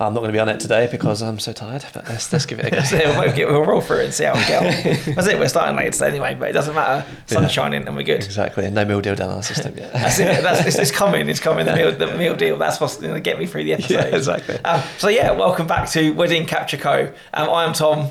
I'm not going to be on it today because I'm so tired, but let's, let's give it a go. So we'll, get, we'll roll through it and see how we go. That's it. We're starting late today anyway, but it doesn't matter. Sun's Yeah. shining and we're good. exactly. No meal deal down our system yet. That's it. That's, it's, it's coming. It's coming. The meal, the meal deal. That's what's going to get me through the episode. Yeah, exactly. Um, so yeah, welcome back to Wedding Capture Co. Um, I am Tom.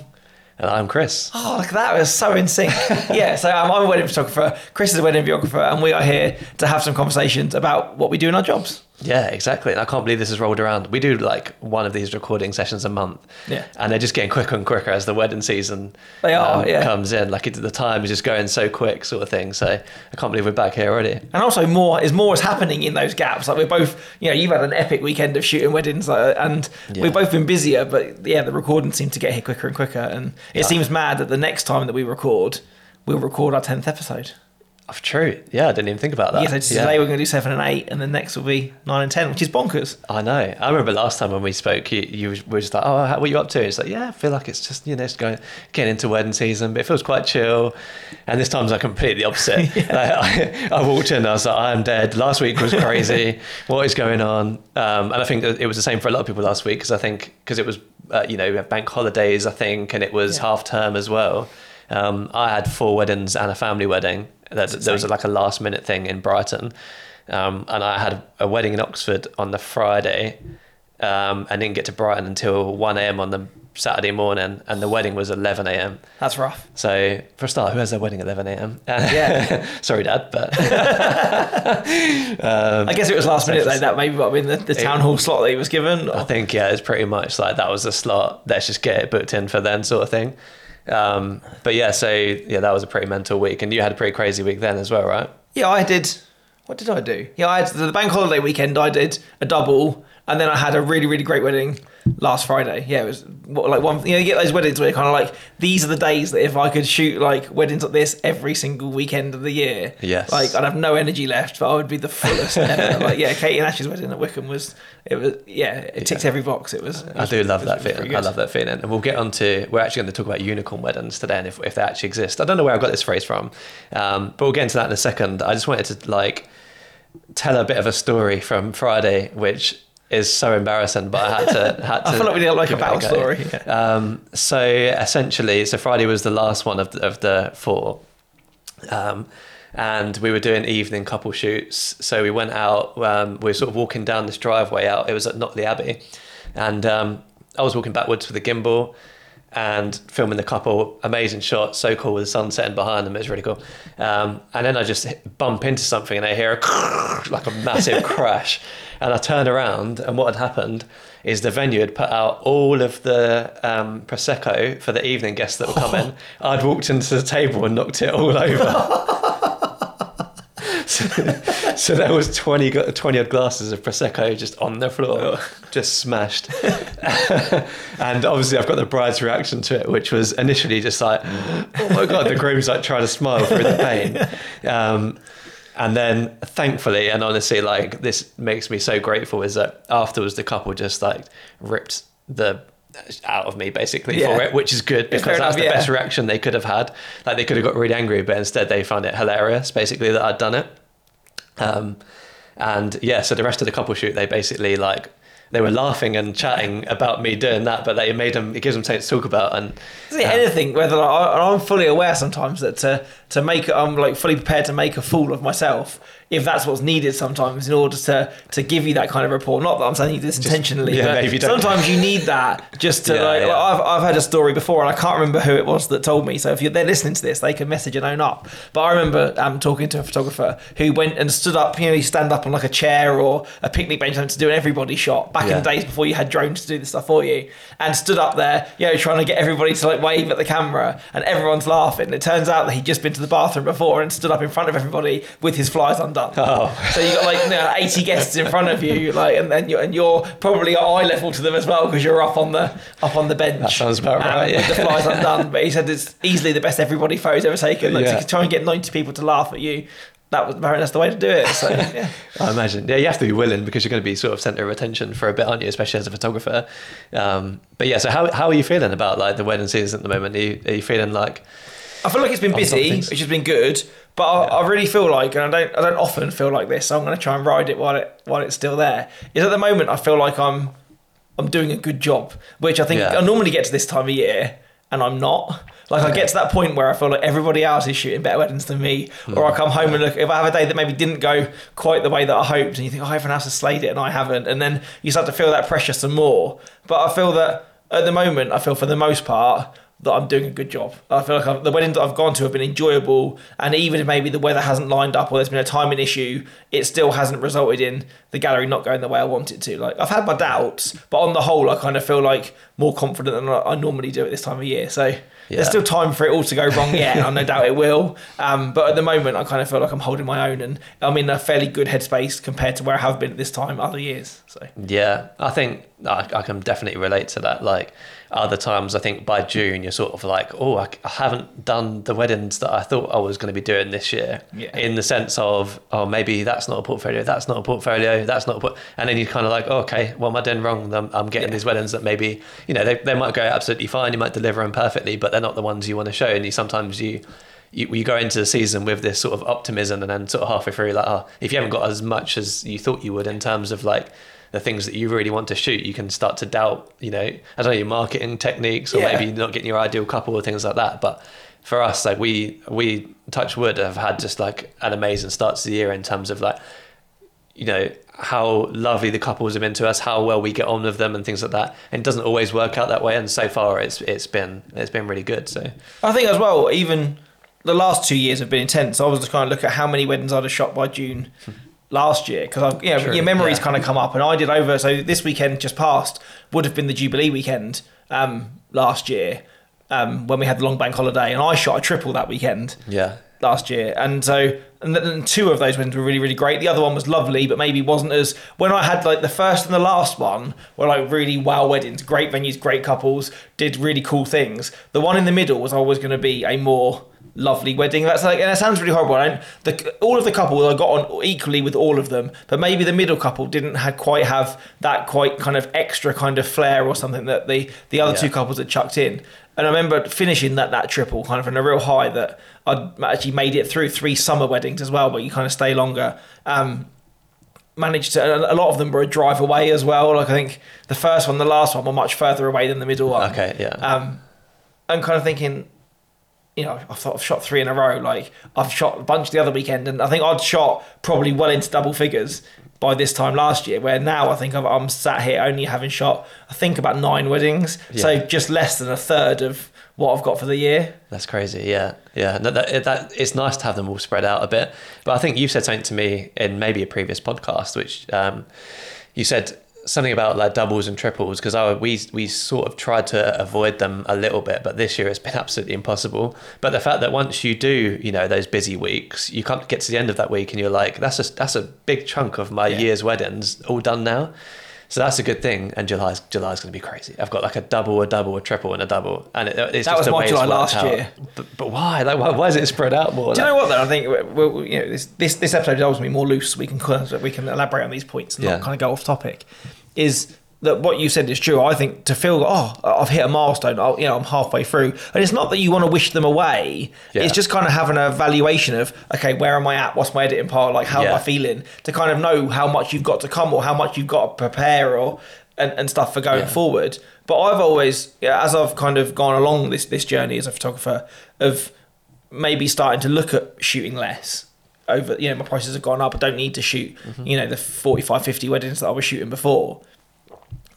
And I'm Chris. Oh, look at that. We're so in sync. yeah, so um, I'm a wedding photographer. Chris is a wedding videographer, and we are here to have some conversations about what we do in our jobs. Yeah, exactly. And I can't believe this has rolled around. We do like one of these recording sessions a month. Yeah. And they're just getting quicker and quicker as the wedding season um, They are, yeah. comes in. Like it, the time is just going so quick, sort of thing. So I can't believe we're back here already. And also, more is more is happening in those gaps. Like we're both, you know, you've had an epic weekend of shooting weddings, uh, and Yeah. we've both been busier. But yeah, the recording seems to get here quicker and quicker, and it Yeah. seems mad that the next time that we record, we'll record our tenth episode. True. Yeah, I didn't even think about that. Yeah, so today we're going to do seven and eight, and then next will be nine and ten, which is bonkers. I know. I remember last time when we spoke, you, you were just like, "Oh, how, what are you up to?" It's like, "Yeah, I feel like it's just you know, it's going getting into wedding season, but it feels quite chill." And this time's like completely the opposite. Like, I, I walked in, I was like, "I'm dead." Last week was crazy. what is going on? Um, and I think it was the same for a lot of people last week because I think because it was uh, you know we bank holidays, I think, and it was Yeah. half term as well. Um, I had four weddings and a family wedding. There, there was like a last minute thing in Brighton. Um, and I had a wedding in Oxford on the Friday um, and didn't get to Brighton until 1 a.m. on the Saturday morning. And the wedding was 11 a.m. That's rough. So, for a start, who has their wedding at 11 a.m.? Yeah. Sorry, Dad, but I guess it was last minute like That maybe might have been the, the town hall slot that he was given. I think, yeah, it's pretty much like that was the slot. Let's just get it booked in for then, sort of thing. Um, but yeah, so yeah, that was a pretty mental week. And you had a pretty crazy week then as well, right? Yeah, I did. What did I do? Yeah, I had the bank holiday weekend. I did a double, and then I had a really, really great wedding last Friday. Yeah, it was what, like one. You know, you get those weddings where you're kind of like, these are the days that if I could shoot like weddings like this every single weekend of the year, Yes. like I'd have no energy left, but I would be the fullest ever. Like, yeah, Katie and Ash's wedding at Wickham was, it was, yeah, it ticked Yeah. every box. It was. it I do love was- that was feeling. I love that feeling. And we'll get on to, we're actually going to talk about unicorn weddings today and if, if they actually exist. I don't know where I got this phrase from, um, but we'll get into that in a second. I just wanted to like tell a bit of a story from Friday, which is so embarrassing, but I had to, had to I feel like we need like a give it battle story. Yeah. Um, so essentially, so Friday was the last one of the, of the four. Um, and we were doing evening couple shoots. So we went out, um, we were sort of walking down this driveway out. It was at Notley Abbey. And um, I was walking backwards with the gimbal and filming the couple. Amazing shot, so cool with the sun setting behind them. It was really cool. Um, and then I just bump into something and I hear a like a massive crash. And I turn around, and what had happened is the venue had put out all of the um, prosecco for the evening guests that were coming. I'd walked into the table and knocked it all over. so, so there was 20, 20 odd glasses of prosecco just on the floor, just smashed. and obviously, I've got the bride's reaction to it, which was initially just like, "Oh my god!" The groom's like trying to smile through the pain. Um, and then, thankfully, and honestly, like this makes me so grateful is that afterwards the couple just like ripped the out of me basically Yeah. for it, which is good because that's the yeah. best reaction they could have had. Like they could have got really angry, but instead they found it hilarious, basically that I'd done it. Um, and yeah, so the rest of the couple shoot, they basically like they were laughing and chatting about me doing that, but they made them it gives them something to talk about. And See, anything, whether like, I'm fully aware sometimes that to to make I'm like fully prepared to make a fool of myself if that's what's needed sometimes in order to to give you that kind of rapport. Not that I'm saying this intentionally, yeah, but maybe you don't. sometimes you need that just to Yeah, like, yeah. like, I've I've had a story before and I can't remember who it was that told me. So if you're they're listening to this, they can message and own up. But I remember um, talking to a photographer who went and stood up. You know, you stand up on like a chair or a picnic bench to do an everybody shot back in the days before you had drones to do the stuff for you, and stood up there, you know, trying to get everybody to like wave at the camera, and everyone's laughing. It turns out that he'd just been to the bathroom before and stood up in front of everybody with his flies undone. oh, So you got like you know, 80 guests in front of you, like, and then you're, and you're probably at eye level to them as well because you're up on the up on the bench. That sounds about um, right, With the flies undone, but he said it's easily the best everybody photos ever taken. Like Yeah. to try and get 90 people to laugh at you. That was that's the way to do it. So yeah. I imagine. Yeah, you have to be willing because you're going to be sort of centre of attention for a bit, aren't you? Especially as a photographer. Um, but yeah, so how, how are you feeling about like the wedding season at the moment? Are you, are you feeling like I feel like it's been On top of busy, which has been good. But I, I really feel like, and I don't, I don't often feel like this. So I'm going to try and ride it while it while it's still there. Is at the moment I feel like I'm I'm doing a good job, which I think Yeah. I normally get to this time of year and I'm not. Like I get to that point where I feel like everybody else is shooting better weddings than me, or I mm. come home and look. If I have a day that maybe didn't go quite the way that I hoped, and you think, oh, everyone else has slayed it and I haven't, and then you start to feel that pressure some more. But I feel that at the moment, I feel for the most part that I'm doing a good job. I feel like I've, the weddings that I've gone to have been enjoyable, and even if maybe the weather hasn't lined up or there's been a timing issue, it still hasn't resulted in the gallery not going the way I want it to. Like I've had my doubts, but on the whole, I kind of feel like more confident than I I normally do at this time of year. So Yeah. there's still time for it all to go wrong yet, and no doubt it will. Um, but at the moment, I kind of feel like I'm holding my own, and I'm in a fairly good headspace compared to where I have been at this time other years. So Yeah, I think I, I can definitely relate to that. Like other times, I think by June you're sort of like, oh, I, I haven't done the weddings that I thought I was going to be doing this year. Yeah. In the sense of, oh, maybe that's not a portfolio, that's not a portfolio, that's not a port, and then you're kind of like, oh, okay, what am I doing wrong? I'm, I'm getting Yeah. these weddings that maybe you know they, they might go absolutely fine, you might deliver them perfectly, but they're not the ones you want to show, and you sometimes you. You, you go into the season with this sort of optimism, and then sort of halfway through, like, oh, if you haven't got as much as you thought you would in terms of like the things that you really want to shoot, you can start to doubt, you know, I don't know, your marketing techniques or Yeah. maybe not getting your ideal couple or things like that. But for us, like we we touch wood have had just like an amazing start to the year in terms of like, you know, how lovely the couples have been to us, how well we get on with them and things like that. And it doesn't always work out that way. And so far it's it's been it's been really good. So I think as well, even the last two years have been intense. I was just kind of look at how many weddings I'd have shot by June hmm. Last year because you know, True, your memories yeah. kind of come up, and I did over. So this weekend just passed would have been the Jubilee weekend um, last year um, when we had the long bank holiday, and I shot a triple that weekend yeah. last year, and so and then two of those wins were really really great. The other one was lovely, but maybe wasn't as when I had like the first and the last one were like really wow weddings, great venues, great couples, did really cool things. The one in the middle was always going to be a more lovely wedding. That's like and it sounds really horrible. I the, all of the couples I got on equally with all of them, but maybe the middle couple didn't had quite have that quite kind of extra kind of flair or something that the the other Yeah. two couples had chucked in. And I remember finishing that that triple kind of in a real high that I'd actually made it through three summer weddings as well, but you kind of stay longer. Um, managed to, a lot of them were a drive away as well. Like I think the first one, the last one were much further away than the middle one. Okay. Yeah. Um, I'm kind of thinking, you know, I thought I've shot three in a row. Like I've shot a bunch the other weekend, and I think I'd shot probably well into double figures by this time last year. Where now I think I'm, I'm sat here only having shot, I think about nine weddings, so just less than a third of what I've got for the year. That's crazy. Yeah, yeah. No, that, that it's nice to have them all spread out a bit. But I think you said something to me in maybe a previous podcast, which um, you said something about like doubles and triples because I we we sort of tried to avoid them a little bit, but this year it's been absolutely impossible. But the fact that once you do, you know, those busy weeks, you can't get to the end of that week and you're like, that's a that's a big chunk of my Yeah. year's weddings all done now. So that's a good thing, and July's July's going to be crazy. I've got like a double, a double, a triple, and a double, and it, it's That just was my July last out. year. But, but why? Like, why, why is it spread out more? Do you know what though? I think you know this this this episode is ultimately more loose. So we can we can elaborate on these points and Yeah. not kind of go off topic. Is that what you said is true? I think to feel oh I've hit a milestone. Oh, you know I'm halfway through, and it's not that you want to wish them away. Yeah. It's just kind of having a valuation of okay, where am I at? What's my editing part? Like how am I feeling? To kind of know how much you've got to come or how much you've got to prepare or and, and stuff for going Yeah. forward. But I've always, as I've kind of gone along this this journey as a photographer, of maybe starting to look at shooting less over you know my prices have gone up i don't need to shoot Mm-hmm. you know the 45 50 weddings that i was shooting before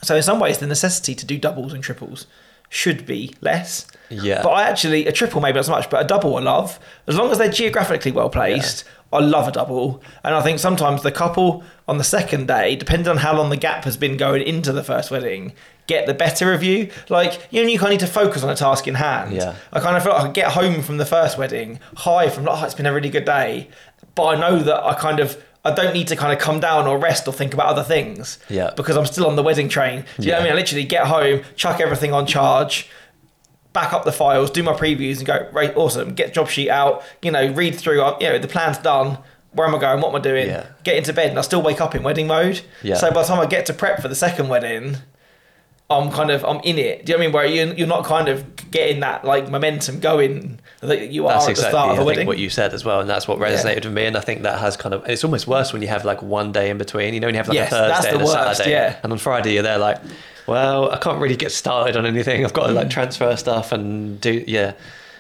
so in some ways the necessity to do doubles and triples should be less Yeah. but i actually a triple maybe not so much but a double i love as long as they're geographically well placed I love a double, and I think sometimes the couple on the second day, depending on how long the gap has been going into the first wedding, get the better of you. Like you know, you kind of need to focus on a task in hand. Yeah. I kind of feel like I get home from the first wedding high from like, oh, it's been a really good day, but I know that I kind of I don't need to kind of come down or rest or think about other things. Yeah. Because I'm still on the wedding train. Do you know what I mean? I literally get home, chuck everything on charge, back up the files, do my previews, and go right, awesome. Get job sheet out. You know, read through. uh, You know, the plan's done. Where am I going? What am I doing? Yeah. Get into bed, and I still wake up in wedding mode. Yeah. So by the time I get to prep for the second wedding, I'm kind of I'm in it. Do you know what I mean? Where you you're not kind of getting that like momentum going that you That's are at exactly the start of I a wedding. think what you said as well, and that's what resonated with me. And I think that has kind of it's almost worse when you have like one day in between. You know, when you have like Yes, a Thursday that's and a worst, Saturday, yeah. and on Friday you're there like, Well, I can't really get started on anything. I've got to like mm. transfer stuff and do yeah.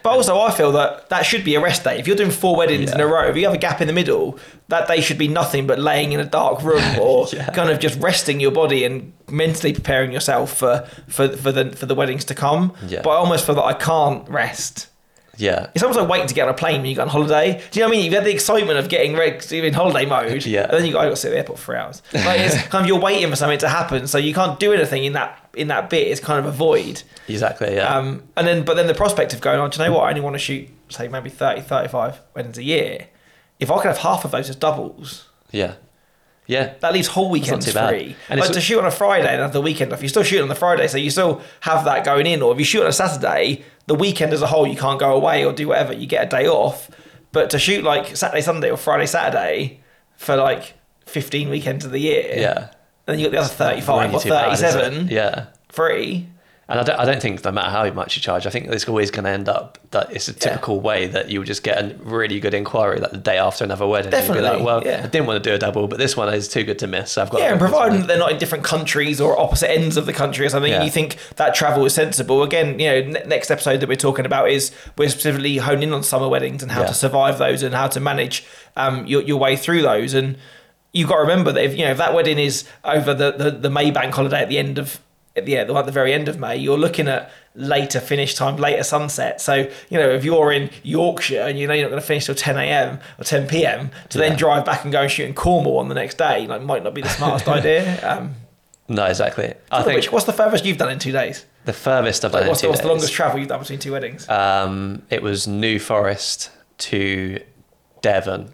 But also, I feel that that should be a rest day. If you're doing four weddings in a row, if you have a gap in the middle, that day should be nothing but laying in a dark room or Yeah. kind of just resting your body and mentally preparing yourself for for for the for the weddings to come. Yeah. But I almost feel that I can't rest. Yeah. It's almost like waiting to get on a plane when you go on holiday. Do you know what I mean? You've had the excitement of getting ready, you're in holiday mode, Yeah. and then you got, I got to sit at the airport for three hours. Like it's kind of you're waiting for something to happen, so you can't do anything in that in that bit. It's kind of a void. Exactly. Yeah. Um, and then, but then the prospect of going on, do you know what? I only want to shoot, say, maybe 30, 35 weddings a year. If I could have half of those as doubles, yeah. Yeah. that leaves whole weekends free. And like to shoot on a Friday and have the weekend off, you still shoot on the Friday, so you still have that going in. Or if you shoot on a Saturday, the weekend as a whole, you can't go away or do whatever. You get a day off. But to shoot like Saturday, Sunday, or Friday, Saturday for like 15 weekends of the year, Yeah. and then you got the other 35 or too bad, 37 Yeah. free. And I don't, I don't think no matter how much you charge, I think it's always going to end up that it's a typical way that you would just get a really good inquiry like the day after another wedding. You'd be Definitely, like, well, yeah. I didn't want to do a double, but this one is too good to miss. So I've got Yeah, and providing that they're not in different countries or opposite ends of the country or something, Yeah. and you think that travel is sensible. Again, you know, ne- next episode that we're talking about is we're specifically honing in on summer weddings and how Yeah. to survive those and how to manage um, your, your way through those. And you've got to remember that if you know if that wedding is over the, the, the May bank holiday at the end of at the, at the very end of May, you're looking at later finish time, later sunset. So, you know, if you're in Yorkshire and you know you're not going to finish till 10 a.m. or 10 p.m. to then drive back and go and shoot in Cornwall on the next day, like might not be the smartest idea. Um, No, exactly. I Which, think what's the furthest you've done in two days? the furthest I've done in what's, the, two what's the longest travel you've done between two weddings? Um, it was New Forest to Devon.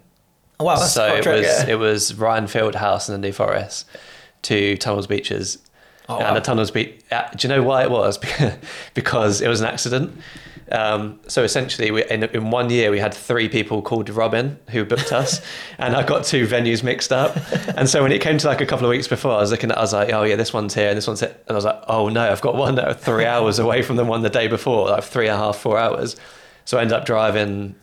oh, wow, that's so it was yeah. it was Rhinefield House in the New Forest to Tunnels Beaches. Oh, and wow. the Tunnels. Uh, do you know why it was? because it was an accident. Um, so essentially, we, in, in one year, we had three people called Robin who booked us, and I got two venues mixed up. And so when it came to like a couple of weeks before, I was looking at, I was like, oh yeah, this one's here and this one's here, and I was like, oh no, I've got one that three hours away from the one the day before, like three and a half, four hours. So I ended up driving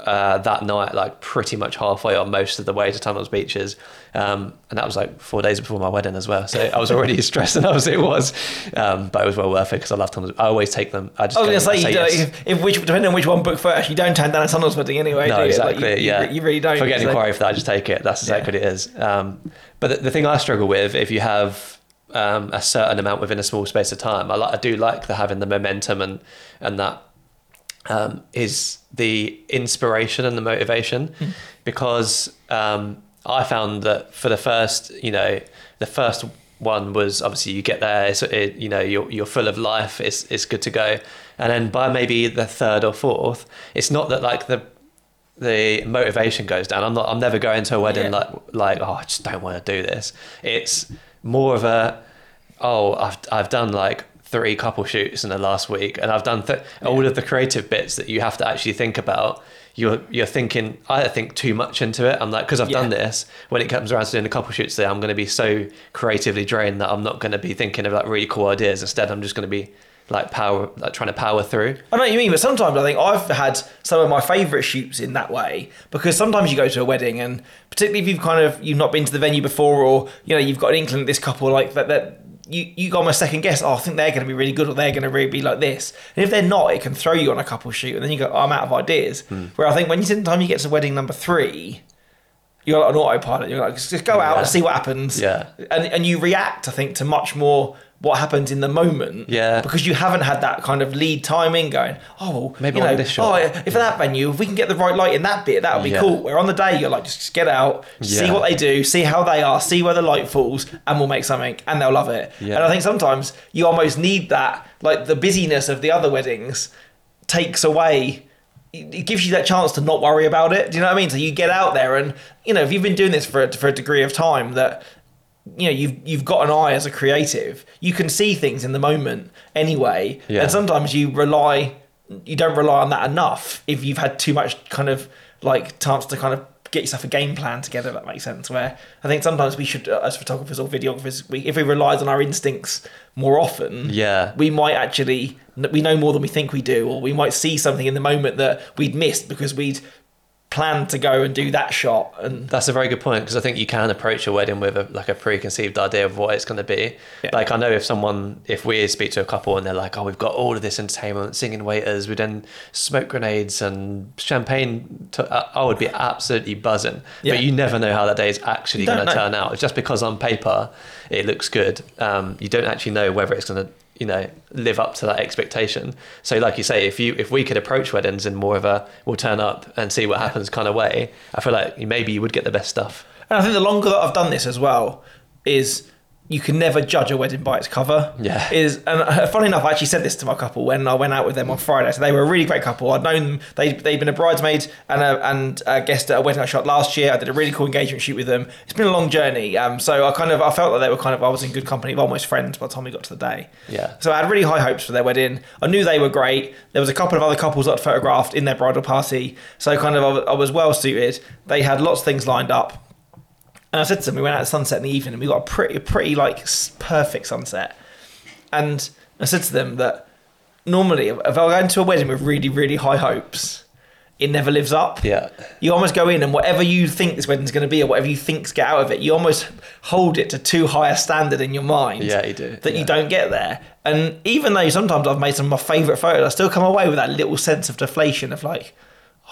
uh, that night, like pretty much halfway on most of the way to Tunnels Beaches. Um, and that was like four days before my wedding as well. So I was already stressed enough as it was. Um, but it was well worth it because I love Tunnels. I always take them. I just I was go going to say, you yes. if, if which, depending on which one book first, you don't turn down a tunnels wedding anyway. No, you? exactly. Like, you, you yeah, re- you, really don't. If I get an inquiry for that, I just take it. That's exactly what it is. Um, but the, the thing I struggle with, if you have um, a certain amount within a small space of time, I, like, I do like the having the momentum and and that um, is the inspiration and the motivation, Hmm. because um, I found that for the first, you know, the first one was obviously you get there, it's, it, you know, you're you're full of life, it's it's good to go, and then by maybe the third or fourth, it's not that like the the motivation goes down. I'm not. I'm never going to a wedding Yeah. like like oh I just don't want to do this. It's more of a oh I've I've done like three couple shoots in the last week, and I've done th- all of the creative bits that you have to actually think about. You're you're thinking I think too much into it. I'm like because I've done this. When it comes around to doing a couple shoots today, I'm going to be so creatively drained that I'm not going to be thinking of like really cool ideas. Instead, I'm just going to be like power like trying to power through. I know what you mean, but sometimes I think I've had some of my favourite shoots in that way because sometimes you go to a wedding and particularly if you've kind of you've not been to the venue before or you know you've got an inkling that this couple like that that you you got my second guess. Oh, I think they're going to be really good or they're going to really be like this. And if they're not, it can throw you on a couple shoot and then you go, oh, I'm out of ideas. Hmm. Where I think when you time you get to wedding number three. You're like an autopilot. You're like, just just go out Yeah. and see what happens. Yeah. And and you react, I think, to much more what happens in the moment. Yeah. Because you haven't had that kind of lead timing going, oh, well, Maybe you on know, this shot. oh, if at that venue, if we can get the right light in that bit, that would be Yeah. cool. Where on the day, you're like, just get out, see what they do, see how they are, see where the light falls, and we'll make something, and they'll love it. Yeah. And I think sometimes you almost need that, like the busyness of the other weddings takes away. It it gives you that chance to not worry about it. Do you know what I mean? So you get out there, and you know if you've been doing this for a, for a degree of time, that you know you've you've got an eye as a creative. You can see things in the moment anyway, Yeah. and sometimes you rely you don't rely on that enough if you've had too much kind of like chance to kind of get yourself a game plan together. If that makes sense. Where I think sometimes we should, uh, as photographers or videographers, we, if we relied on our instincts more often, Yeah. we might actually we know more than we think we do, or we might see something in the moment that we'd missed because we'd planned to go and do that shot and That's a very good point because I think you can approach a wedding with a, like a preconceived idea of what it's going to be. Yeah. Like I know if someone, if we speak to a couple and they're like, "Oh, we've got all of this entertainment, singing waiters, we've done smoke grenades and champagne," to, uh, I would be absolutely buzzing. Yeah. But you never know how that day is actually going to turn out. Just because on paper it looks good, um, you don't actually know whether it's going to you know live up to that expectation. So like you say if you if we could approach weddings in more of a we'll turn up and see what happens kind of way i feel like maybe you would get the best stuff. And I think the longer that I've done this as well is you can never judge a wedding by its cover. Yeah. Is and uh, funny enough, I actually said this to my couple when I went out with them on Friday. So they were a really great couple. I'd known them. They they'd been a bridesmaid and a and a guest at a wedding I shot last year. I did a really cool engagement shoot with them. It's been a long journey. Um, so I kind of I felt that they were kind of I was in good company, of almost friends by the time we got to the day. Yeah. So I had really high hopes for their wedding. I knew they were great. There was a couple of other couples that I'd photographed in their bridal party. So kind of I I was well suited. They had lots of things lined up. And I said to them, we went out at sunset in the evening and we got a pretty, pretty like perfect sunset. And I said to them that normally if I go into a wedding with really, really high hopes, it never lives up. yeah You almost go in and whatever you think this wedding's going to be or whatever you think's get out of it, you almost hold it to too high a standard in your mind. Yeah, you do. That Yeah. you don't get there. And even though sometimes I've made some of my favourite photos, I still come away with that little sense of deflation of like,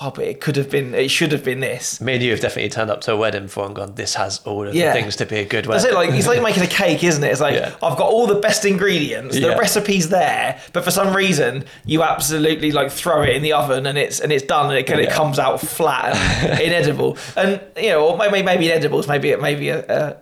oh, but it could have been, it should have been this. me and you have definitely turned up to a wedding before and gone this has all of Yeah. the things to be a good That's wedding it. Like it's like making a cake, isn't it? It's like Yeah. I've got all the best ingredients, the Yeah. recipe's there, but for some reason you absolutely like throw it in the oven and it's and it's done and it, and it comes out flat and inedible. And you know, or maybe maybe inedible is maybe maybe a, a,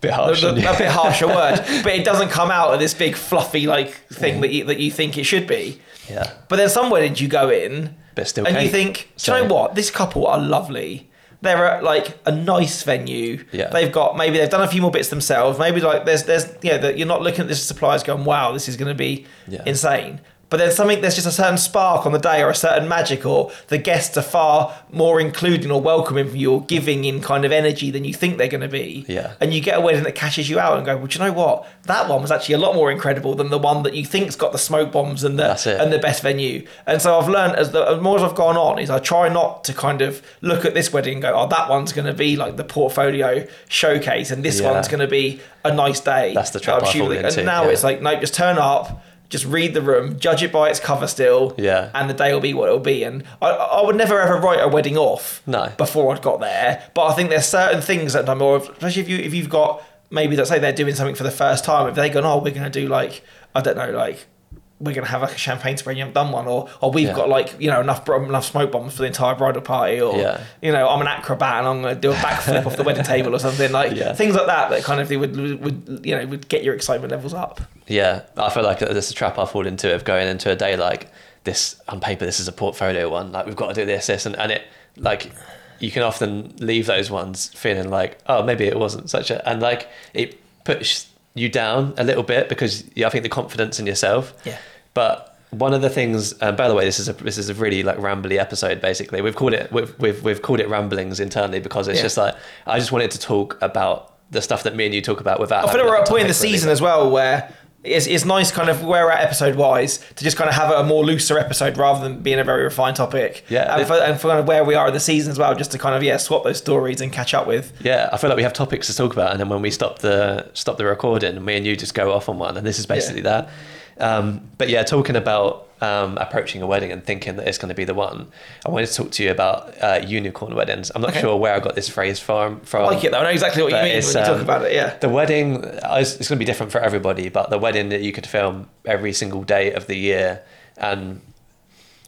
bit harsh a, a bit harsher word, but it doesn't come out of this big fluffy like Mm. thing that you that you think it should be. yeah But then some weddings you go in But still and you think, do you know what? This couple are lovely. They're at like a nice venue. Yeah. They've got maybe they've done a few more bits themselves. Maybe like there's there's yeah that you're not looking at this suppliers going, wow, this is going to be Yeah. insane. But then something there's just a certain spark on the day or a certain magic or the guests are far more including or welcoming for you or giving in kind of energy than you think they're going to be. Yeah. And you get a wedding that catches you out and go, well, do you know what? That one was actually a lot more incredible than the one that you think's got the smoke bombs and the and the best venue. And so I've learned as the as more as I've gone on is I try not to kind of look at this wedding and go, oh, that one's going to be like the portfolio showcase, and this Yeah. one's going to be a nice day. That's the trap I'm I fall into, And now yeah. it's like, no, just turn up. Just read the room, judge it by its cover still, Yeah. and the day will be what it'll be. And I, I would never ever write a wedding off No. before I'd got there. But I think there's certain things that I'm more, especially if you if you've got maybe let's say they're doing something for the first time. If they go, oh, we're going to do like I don't know, like we're going to have like a champagne spray and you haven't done one, or or we've Yeah. got like you know enough enough smoke bombs for the entire bridal party, or Yeah. you know I'm an acrobat and I'm going to do a backflip off the wedding table or something like Yeah. things like that that kind of thing would would you know would get your excitement levels up. Yeah, I feel like there's a trap I fall into of going into a day like this on paper. This is a portfolio one. Like we've got to do this, this, and, and it like you can often leave those ones feeling like oh maybe it wasn't such a and like it puts you down a little bit because yeah, I think the confidence in yourself. Yeah. But one of the things, and by the way, this is a this is a really like rambly episode. Basically, we've called it we've we've, we've called it ramblings internally because it's Yeah. just like I just wanted to talk about the stuff that me and you talk about without. I feel like we're at a point in the really. season as well where it's, it's nice kind of where we're at episode wise to just kind of have a more looser episode rather than being a very refined topic. Yeah. And for, and for kind of where we are in the season as well, just to kind of, yeah, swap those stories and catch up with. Yeah, I feel like we have topics to talk about, and then when we stop the stop the recording, me and you just go off on one, and this is basically that. Um, but yeah, talking about um, approaching a wedding and thinking that it's going to be the one, I wanted to talk to you about uh, unicorn weddings. I'm not Okay. sure where I got this phrase from. From I like it though. I know exactly what you mean when you talk um, about it. Yeah. the wedding, uh, it's going to be different for everybody, but the wedding that you could film every single day of the year, and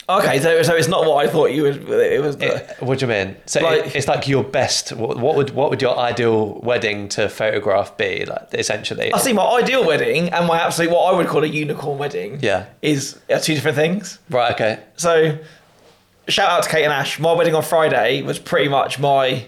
Okay, so, so it's not what I thought you would. It was. The, it, what do you mean? So Like- it, it's like your best. What, what would what would your ideal wedding to photograph be? Like essentially, I see my ideal wedding and my absolute what I would call a unicorn wedding. Yeah. Is are two different things. right? Okay. So, shout out to Kate and Ash. My wedding on Friday was pretty much my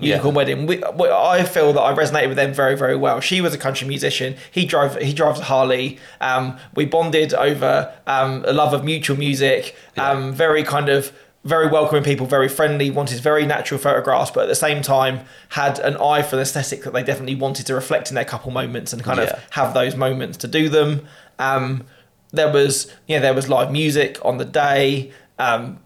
unicorn Yeah. wedding. We, we, I feel that I resonated with them very, very well. She was a country musician. He drove. He drives a Harley. Um, we bonded over um, a love of mutual music. Um, very kind of. Very welcoming people, very friendly, wanted very natural photographs, but at the same time had an eye for the aesthetic that they definitely wanted to reflect in their couple moments and kind Yeah. of have those moments to do them. Um, there was, know, there was live music on the day. Um,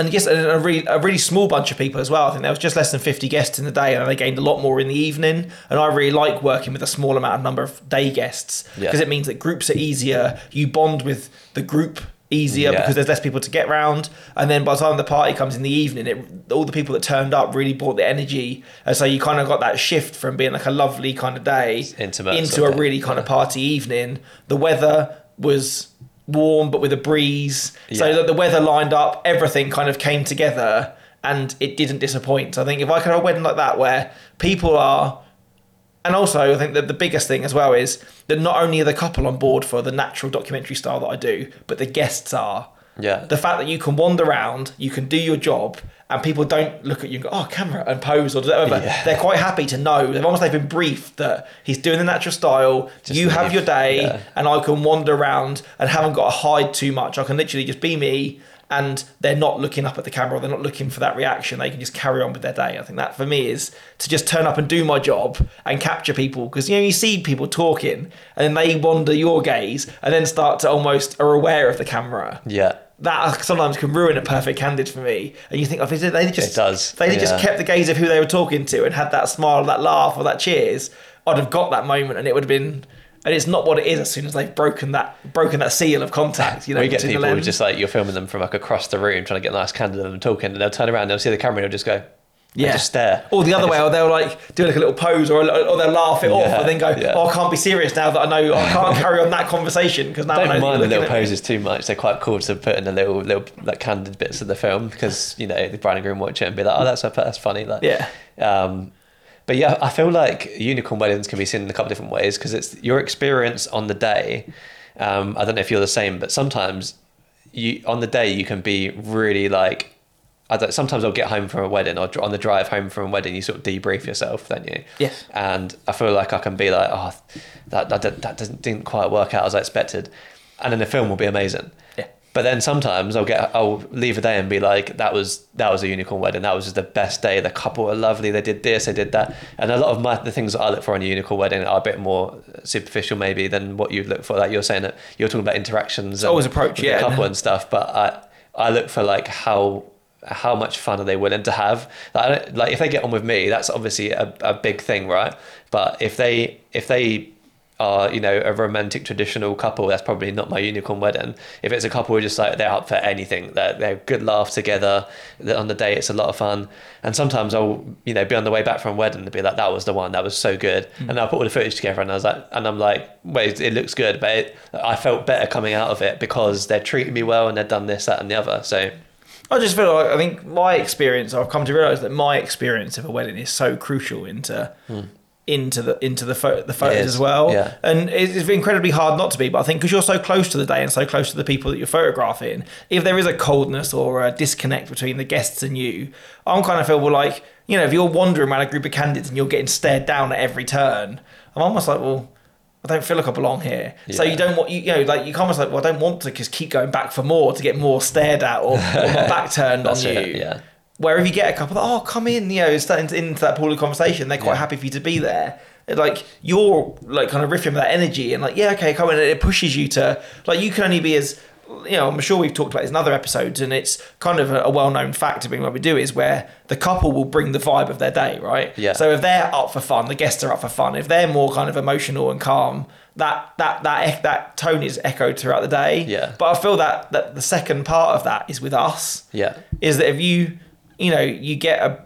and yes, and a really, a really small bunch of people as well. I think there was just less than 50 guests in the day, and they gained a lot more in the evening. And I really like working with a small amount of number of day guests because Yeah. it means that groups are easier. You bond with the group easier Yeah. because there's less people to get round. And then by the time the party comes in the evening, it, all the people that turned up really brought the energy. And so you kind of got that shift from being like a lovely kind of day into a really kind of party evening. The weather was warm but with a breeze. So that the weather lined up, everything kind of came together and it didn't disappoint. I think if I could have a wedding like that where people are and also I think that the biggest thing as well is that not only are the couple on board for the natural documentary style that I do, but the guests are. Yeah. The fact that you can wander around, you can do your job, and people don't look at you and go, "Oh, camera," and pose or whatever. Yeah. They're quite happy to know. They've almost they've been briefed that he's doing the natural style. Just you have your day, Yeah. and I can wander around and haven't got to hide too much. I can literally just be me, and they're not looking up at the camera. Or they're not looking for that reaction. They can just carry on with their day. I think that for me is to just turn up and do my job and capture people because you know you see people talking and then they wander your gaze and then start to almost are aware of the camera Yeah. That sometimes can ruin a perfect candid for me. And you think, oh, if they they just It does, they just kept the gaze of who they were talking to and had that smile, that laugh, or that cheers, I'd have got that moment, and it would have been. And it's not what it is as soon as they've broken that broken that seal of contact. You know, we get people who just like you're filming them from like across the room trying to get a nice candid of them talking, and they'll turn around, they'll see the camera, and they'll just go, yeah, just stare. Or the other way, or they'll like do like a little pose, or, or they'll laugh it off, Yeah, and then go, yeah. "Oh, I can't be serious now that I know I can't carry on that conversation because now I know don't that mind the little at me." poses too much. They're quite cool to put in the little little like candid bits of the film because you know the bride and groom watch it and be like, oh, that's that's funny. Like, Yeah. Um, but yeah, I feel like unicorn weddings can be seen in a couple of different ways because it's your experience on the day. Um, I don't know if you're the same, but sometimes you on the day you can be really like. I don't, sometimes I'll get home from a wedding or on the drive home from a wedding, you sort of debrief yourself, don't you? Yes. And I feel like I can be like, oh, that that, that, doesn't, didn't quite work out as I expected, and then the film will be amazing. Yeah. But then sometimes I'll get I'll leave a day and be like that was that was a unicorn wedding that was just the best day the couple were lovely they did this they did that and a lot of my the things that I look for in a unicorn wedding are a bit more superficial maybe than what you'd look for like you're saying that you're talking about interactions and always approach, yeah. couple and stuff but I I look for like how how much fun are they willing to have? Like, I don't- like if they get on with me that's obviously a, a big thing right? But if they if they are you know a romantic traditional couple that's probably not my unicorn wedding. If it's a couple who just like they're up for anything they're, they're good laugh together that on the day it's a lot of fun. And sometimes i'll you know be on the way back from a wedding and be like that was the one that was so good. Mm. And i'll put all the footage together and i was like and i'm like wait it looks good but it, i felt better coming out of it because they're treating me well and they've done this that and the other. So I just feel like I think my experience. I've come to realize that my experience of a wedding is so crucial into into the into the pho- the photos Hmm. as well. yeah. And it's it's incredibly hard not to be. But I think because you're so close to the day and so close to the people that you're photographing, if there is a coldness or a disconnect between the guests and you, I'm kind of feel well like you know if you're wandering around a group of candidates and you're getting stared down at every turn, I'm almost like well. I don't feel like I belong here. So you don't want you, you know like you almost like well I don't want to just keep going back for more to get more stared at or, or back turned on you. it, yeah. Where if you get a couple, that, oh come in, you know, starting into that pool of conversation, they're quite Yeah. happy for you to be there. Like you're like kind of riffing with that energy and like yeah okay come in and it pushes you to like you can only be as you know I'm sure we've talked about this in other episodes and it's kind of a, a well-known fact of being what we do is where the couple will bring the vibe of their day right Yeah. so if they're up for fun the guests are up for fun if they're more kind of emotional and calm that that that that tone is echoed throughout the day Yeah. but I feel that that the second part of that is with us yeah is that if you you know you get a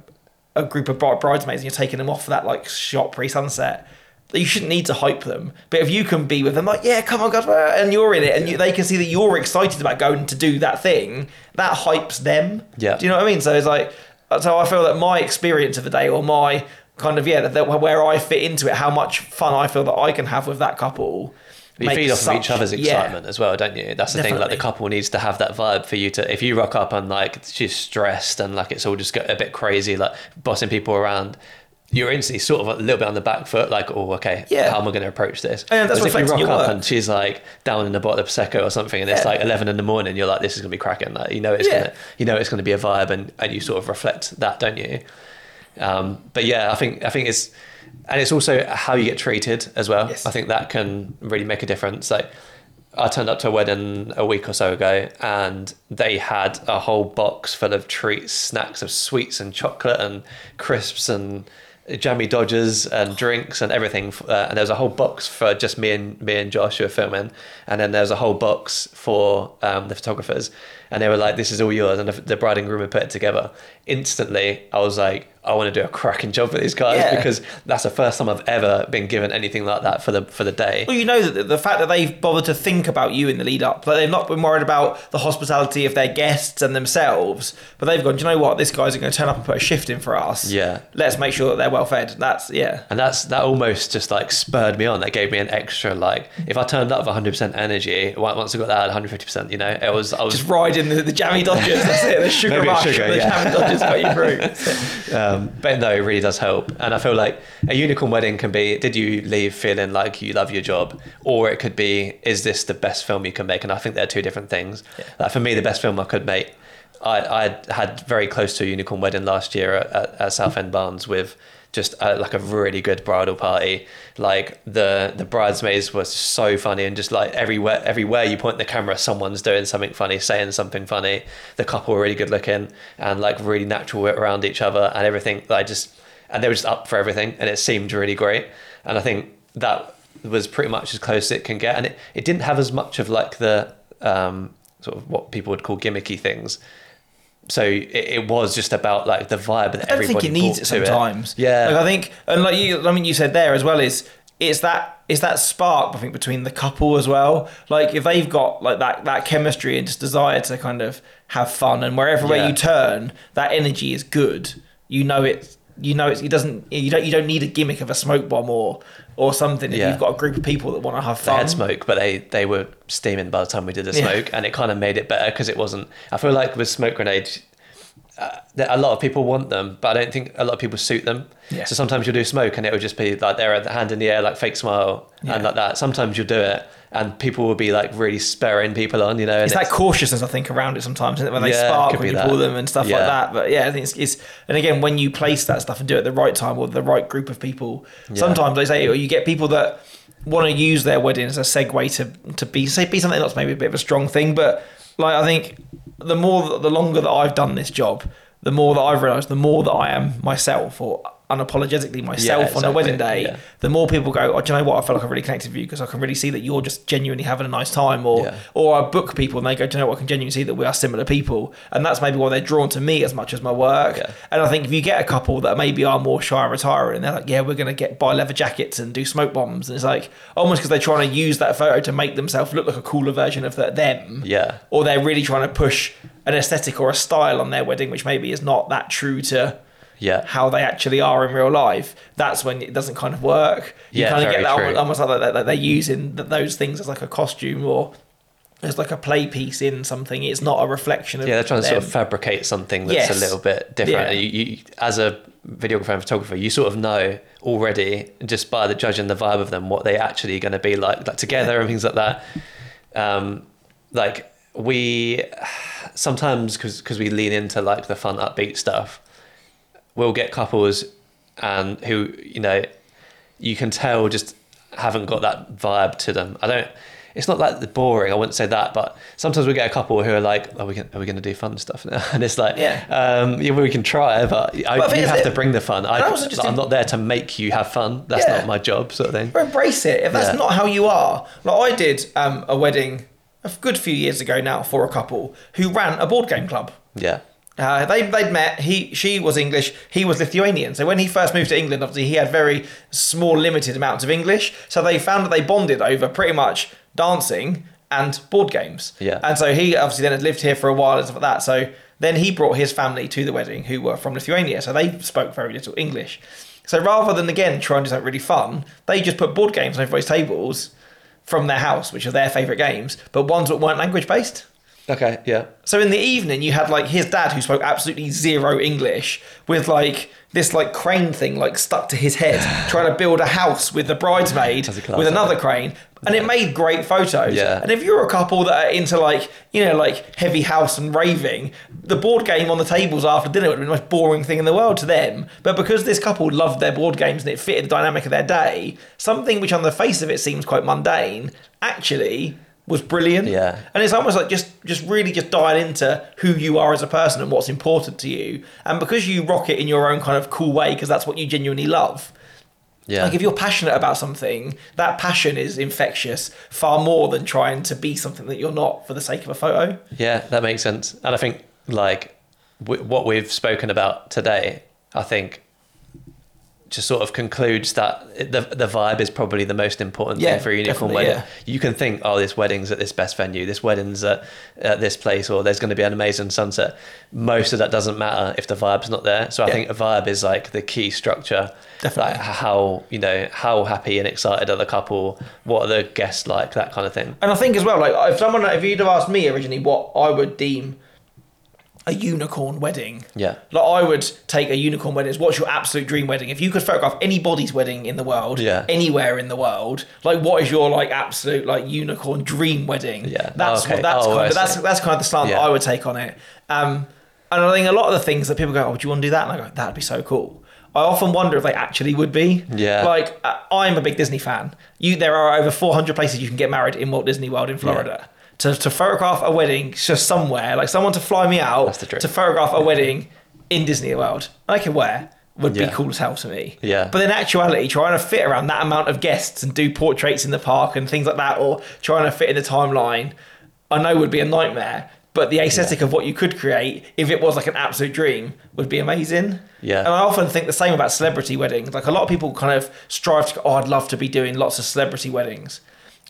a group of bridesmaids and you're taking them off for that like shot pre sunset. You shouldn't need to hype them, but if you can be with them, like, yeah, come on, guys, and you're in it, and you, they can see that you're excited about going to do that thing, that hypes them. Yeah. Do you know what I mean? So it's like, so I feel that my experience of the day, or my kind of yeah, that, that where I fit into it, how much fun I feel that I can have with that couple. you feed off of each such- other's yeah. excitement as well, don't you? That's the thing. Like the couple needs to have that vibe for you to. If you rock up and like she's stressed and like it's all just a bit crazy, like bossing people around, you're instantly sort of a little bit on the back foot. Like, oh, okay, Yeah. how am I going to approach this? And that's if you rock up work. and she's like down in the bottle of prosecco or something, and it's Yeah. like eleven in the morning, you're like, this is going to be cracking. Like, you know, it's Yeah. gonna, you know, it's going to be a vibe, and and you sort of reflect that, don't you? Um, but yeah, I think I think it's and it's also how you get treated as well. Yes. I think that can really make a difference. Like I turned up to a wedding a week or so ago, and they had a whole box full of treats, snacks of sweets and chocolate and crisps and jammy dodgers and drinks and everything. Uh, and there was a whole box for just me and me and Joshua filming, and then there was a whole box for um, the photographers. And they were like, "This is all yours," and the, the bride and groom had put it together. Instantly, I was like, "I want to do a cracking job for these guys Yeah. because that's the first time I've ever been given anything like that for the for the day." Well, you know that the- the fact that they've bothered to think about you in the lead up, like they've not been worried about the hospitality of their guests and themselves, but they've gone, do you know what? This guy's going to turn up and put a shift in for us. Yeah. Let's make sure that they're well fed. That's, yeah. And that's that almost just like spurred me on. That gave me an extra like if I turned up with 100% energy, once I got that 150%, you know, it was I was Just riding the, the jammy dodgers. That's it. The sugar Maybe rush. sugar, the yeah. jammy dodgers got you through. um, but no, it really does help. And I feel like a unicorn wedding can be: did you leave feeling like you love your job, or it could be: is this the best film you can make? And I think they're two different things. Like for me, the best film I could make, I I had very close to a unicorn wedding last year at, at, at Southend Barns with just uh like a really good bridal party. Like the the bridesmaids were so funny, and just like everywhere everywhere you point the camera, someone's doing something funny, saying something funny. The couple were really good looking and like really natural around each other, and everything. I just and they were just up for everything, and it seemed really great. And I think that was pretty much as close as it can get, and it, it didn't have as much of like the um, sort of what people would call gimmicky things. So it, it was just about like the vibe that I don't everybody think it needs it sometimes. Yeah, Like I think, and like you, I mean, you said there as well is it's that it's that spark I think between the couple as well. Like if they've got like that that chemistry and just desire to kind of have fun, and wherever Yeah. you turn, that energy is good. You know it. You know it's, it doesn't. You don't. You don't need a gimmick of a smoke bomb or or something. If Yeah. you've got a group of people that want to have they fun. had smoke, but they they were steaming by the time we did the Yeah. smoke, and it kind of made it better because it wasn't. I feel like with smoke grenades. Uh, that a lot of people want them, but I don't think a lot of people suit them. Yeah. So sometimes you'll do smoke and it will just be like they're at the hand in the air, like fake smile Yeah. and like that. Sometimes you'll do it and people will be like really spurring people on, you know. It's that cautiousness I think around it sometimes isn't it? when they Yeah, spark when you that. pull them and stuff like that. But yeah, I think it's, it's and again when you place that stuff and do it at the right time or the right group of people, Yeah. sometimes they say or you get people that want to use their wedding as a segue to to be say be something that's maybe a bit of a strong thing, but like I think the more the longer that I've done this job, the more that I've realised, the more that I am myself or unapologetically myself on a wedding day, yeah. the more people go, oh, do you know what? I feel like I really connected with you because I can really see that you're just genuinely having a nice time. Or, Yeah. or I book people and they go, do you know what? I can genuinely see that we are similar people. And that's maybe why they're drawn to me as much as my work. Yeah. And I think if you get a couple that maybe are more shy and retiring, they're like, yeah, we're going to get buy leather jackets and do smoke bombs. And it's like almost because they're trying to use that photo to make themselves look like a cooler version of the, them. Yeah. Or they're really trying to push an aesthetic or a style on their wedding, which maybe is not that true to yeah. how they actually are in real life, that's when it doesn't kind of work. You Yeah, kind of get that true. almost, like that, that they're using those things as like a costume or as like a play piece in something. It's not a reflection of Yeah, they're trying to sort of fabricate something that's Yes. a little bit different. Yeah. You, you, as a videographer and photographer, you sort of know already just by the judging the vibe of them what they actually going to be like, like together and things like that. Um, like we sometimes because we lean into like the fun upbeat stuff, we'll get couples and who you know you can tell just haven't got that vibe to them. I don't. It's not like the boring. I wouldn't say that, but sometimes we get a couple who are like, "Are we gonna, are we going to do fun stuff now?" And it's like, Yeah. um, yeah, we can try, but I, But I you have to bring the fun. I, and also just I'm in- not there to make you have fun. That's Yeah. not my job, sort of thing. Or embrace it. If that's Yeah. not how you are, like I did um, a wedding a good few years ago now for a couple who ran a board game club. Yeah, Uh, they they'd met. He she was English. He was Lithuanian. So when he first moved to England, obviously he had very small, limited amounts of English. So they found that they bonded over pretty much dancing and board games. Yeah. And so he obviously then had lived here for a while and stuff like that. So then he brought his family to the wedding, who were from Lithuania. So they spoke very little English. So rather than again try and do something really fun, they just put board games on everybody's tables from their house, which are their favourite games, but ones that weren't language based. Okay, yeah, So in the evening, you had like his dad who spoke absolutely zero English with like this like crane thing like stuck to his head, trying to build a house with the bridesmaid That's a class with another crane, and it made great photos. Yeah. And if you're a couple that are into like you know like heavy house and raving, the board game on the tables after dinner would have been the most boring thing in the world to them. But because this couple loved their board games and it fitted the dynamic of their day, something which on the face of it seems quite mundane, actually was brilliant. Yeah. And it's almost like just just really just dial into who you are as a person and what's important to you. And because you rock it in your own kind of cool way, because that's what you genuinely love. Yeah. Like if you're passionate about something, that passion is infectious far more than trying to be something that you're not for the sake of a photo. Yeah, that makes sense. And I think like w- what we've spoken about today, I think just sort of concludes that the the vibe is probably the most important Yeah, thing for a unicorn wedding. yeah. You can think, oh, this wedding's at this best venue, this wedding's at, at this place, or there's going to be an amazing sunset. Most of that doesn't matter if the vibe's not there. So I Yeah. think a vibe is like the key structure. Definitely. Like how you know how happy and excited are the couple? What are the guests like? That kind of thing. And I think as well, like if someone if you'd have asked me originally what I would deem a unicorn wedding, Yeah. like I would take a unicorn wedding as what's your absolute dream wedding? If you could photograph anybody's wedding in the world, Yeah. anywhere in the world, like what is your like absolute like unicorn dream wedding? Yeah. that's Okay. what that's Oh, kind of, that's that's kind of the slant that I would take on it. Um, and I think a lot of the things that people go, "Oh, do you want to do that?" And I go, "That'd be so cool." I often wonder if they actually would be. Yeah. Like uh, I'm a big Disney fan. You, there are over 400 places you can get married in Walt Disney World in Florida. To, to photograph a wedding just somewhere, like someone to fly me out That's the dream. to photograph a wedding in Disney World, I can wear would Yeah. be cool as hell to me. Yeah. But in actuality, trying to fit around that amount of guests and do portraits in the park and things like that, or trying to fit in the timeline, I know would be a nightmare. But the aesthetic of what you could create, if it was like an absolute dream, would be amazing. Yeah. And I often think the same about celebrity weddings. Like a lot of people kind of strive to, go, oh, I'd love to be doing lots of celebrity weddings.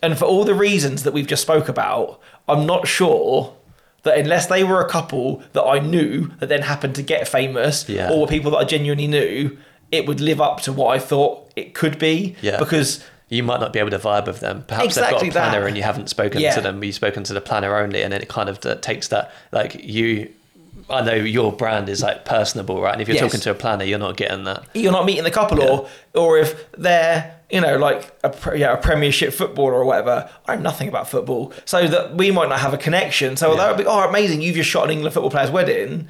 And for all the reasons that we've just spoke about, I'm not sure that unless they were a couple that I knew that then happened to get famous, Yeah. or were people that I genuinely knew, it would live up to what I thought it could be. Yeah. Because you might not be able to vibe with them. Perhaps Exactly they've got a planner that. and you haven't spoken Yeah. to them. You've spoken to the planner only, and then it kind of uh, takes that like you. I know your brand is like personable, right? And if you're Yes. talking to a planner, you're not getting that. you're not meeting the couple, or or if they're you know like a yeah, a Premiership footballer or whatever. I know nothing about football, so that we might not have a connection. So Yeah. that would be oh amazing. You've just shot an England football player's wedding.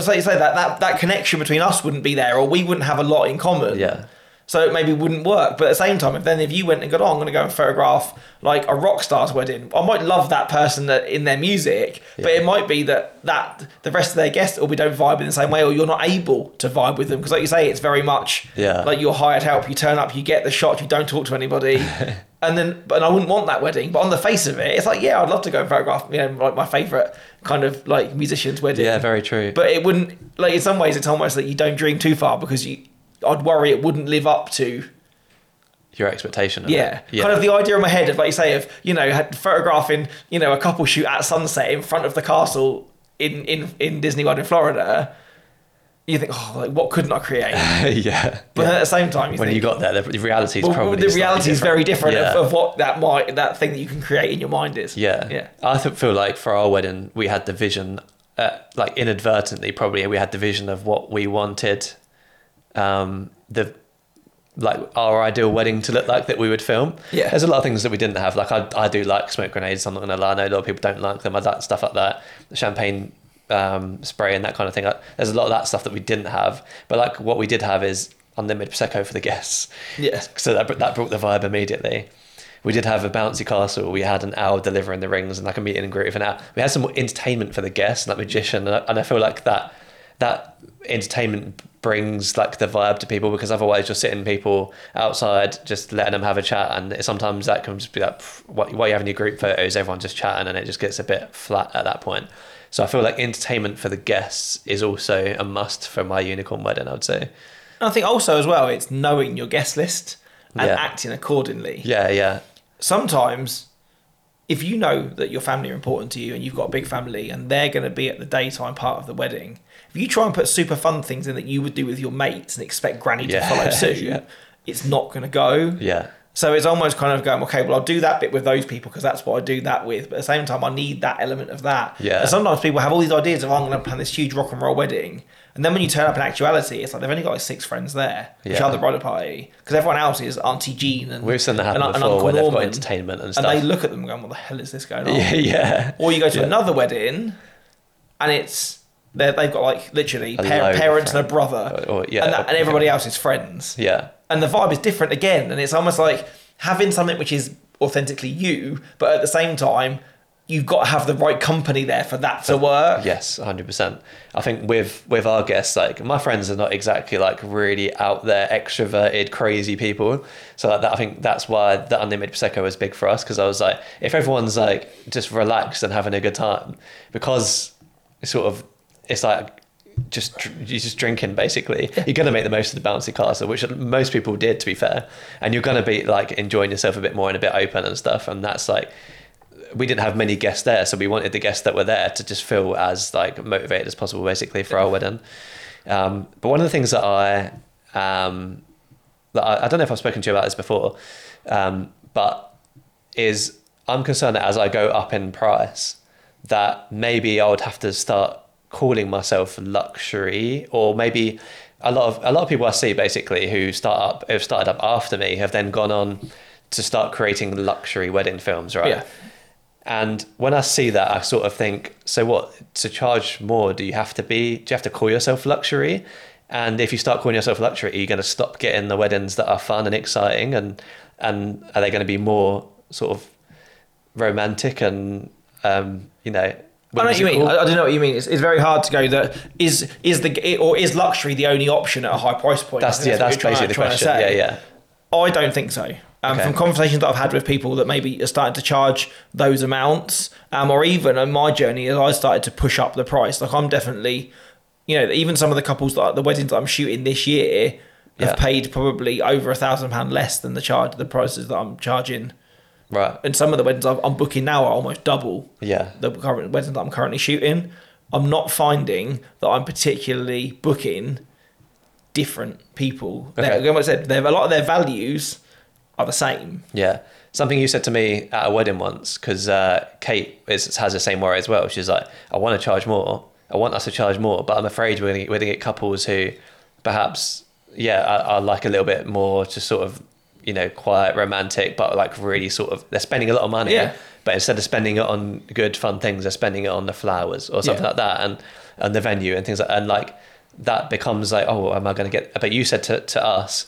So you say that that that connection between us wouldn't be there, or we wouldn't have a lot in common. Yeah. So it maybe wouldn't work. But at the same time, if then if you went and got, oh, I'm going to go and photograph like a rock star's wedding, I might love that person that, in their music, but it might be that that the rest of their guests or we don't vibe in the same way, or you're not able to vibe with them because, like you say, it's very much Yeah. like you're hired help. You turn up, you get the shot, you don't talk to anybody. And then, but I wouldn't want that wedding. But on the face of it, it's like, yeah, I'd love to go and photograph, you know, like my favorite kind of like musician's wedding. Yeah, very true. But it wouldn't like in some ways it's almost like you don't dream too far because you I'd worry it wouldn't live up to your expectation. Yeah, yeah, kind of the idea in my head of like you say of you know photographing you know a couple shoot at sunset in front of the castle in in in Disney World in Florida. You think oh like what couldn't I create? yeah. But then at the same time you when think you got there, the, the reality is well, probably the reality is very different Yeah. of, of what that might that thing that you can create in your mind is. Yeah. yeah. I feel like for our wedding, we had the vision, uh, like inadvertently, probably we had the vision of what we wanted, um, the like our ideal wedding to look like that we would film. Yeah. There's a lot of things that we didn't have. Like I, I do like smoke grenades. I'm not gonna lie. I know a lot of people don't like them. I like stuff like that. Champagne um, spray and that kind of thing. Like, there's a lot of that stuff that we didn't have. But like what we did have is unlimited prosecco for the guests. Yeah. So that that brought the vibe immediately. We did have a bouncy castle. We had an owl delivering the rings and like a meet and greet with an owl. We had some entertainment for the guests, like magician, and I, and I feel like that that entertainment brings like the vibe to people because otherwise you're sitting people outside just letting them have a chat and sometimes that can just be like pff, what while you're having your group photos everyone's just chatting and it just gets a bit flat at that point so i feel like entertainment for the guests is also a must for my unicorn wedding i would say I think also as well it's knowing your guest list and Yeah. acting accordingly. yeah yeah sometimes if you know that your family are important to you and you've got a big family and they're going to be at the daytime part of the wedding, if you try and put super fun things in that you would do with your mates and expect granny to follow suit, yeah. it's not going to go. yeah So it's almost kind of going, okay, well, I'll do that bit with those people because that's what I do that with. But at the same time, I need that element of that. Yeah. And sometimes people have all these ideas of, oh, I'm going to plan this huge rock and roll wedding. And then when you turn up in actuality, it's like they've only got like six friends there, which Yeah. are the bridal party. Because everyone else is Auntie Jean and, we've seen that happen and, and before Uncle where they've got entertainment and stuff. And they look at them going, what the hell is this going on? yeah yeah Or you go to Yeah. another wedding and it's they're, they've got like literally A par- load of parents and a brother, Or- or- yeah, and, that, and everybody else is friends yeah and the vibe is different again and it's almost like having something which is authentically you, but at the same time, you've got to have the right company there for that to work. Yes, hundred percent. I think with with our guests, like my friends are not exactly like really out there, extroverted, crazy people. So like that, I think that's why the unlimited prosecco was big for us because I was like, if everyone's like just relaxed and having a good time, because it's sort of it's like just you're just drinking basically. You're gonna make the most of the bouncy castle, which most people did to be fair, and you're gonna be like enjoying yourself a bit more and a bit open and stuff. And that's like we didn't have many guests there, so we wanted the guests that were there to just feel as like motivated as possible, basically, for our wedding. Um, but one of the things that I, um, that I, I don't know if I've spoken to you about this before, um, but is I'm concerned that as I go up in price, that maybe I would have to start calling myself luxury, or maybe a lot of a lot of people I see basically who start up have started up after me have then gone on to start creating luxury wedding films, right? Yeah. And when I see that, I sort of think, so what? To charge more, do you have to be? Do you have to call yourself luxury? And if you start calling yourself luxury, are you going to stop getting the weddings that are fun and exciting? And and are they going to be more sort of romantic and um, you know? I don't know what you mean. I, I don't know what you mean. It's, it's very hard to go that is is the or is luxury the only option at a high price point? That's yeah, that's trying- basically the trying question. Yeah, yeah, I don't think so. Um, Okay. From conversations that I've had with people that maybe are starting to charge those amounts, um, or even on my journey as I started to push up the price, like I'm definitely, you know, even some of the couples that the weddings that I'm shooting this year have Yeah. paid probably over a thousand pound less than the charge, the prices that I'm charging, right. and some of the weddings I'm booking now are almost double Yeah, the current weddings that I'm currently shooting. I'm not finding that I'm particularly booking different people. Okay. They're- Again, I said, they're, a lot of their values are the same. Yeah. Something you said to me at a wedding once, because uh, Kate is, has the same worry as well. She's like, I want to charge more. I want us to charge more, but I'm afraid we're going to get couples who perhaps, yeah, are, are like a little bit more just sort of, you know, quiet, romantic, but like really sort of, they're spending a lot of money. Yeah. But instead of spending it on good, fun things, they're spending it on the flowers or something Yeah. like that and, and the venue and things like And like that becomes like, oh, am I going to get, but you said to, to us,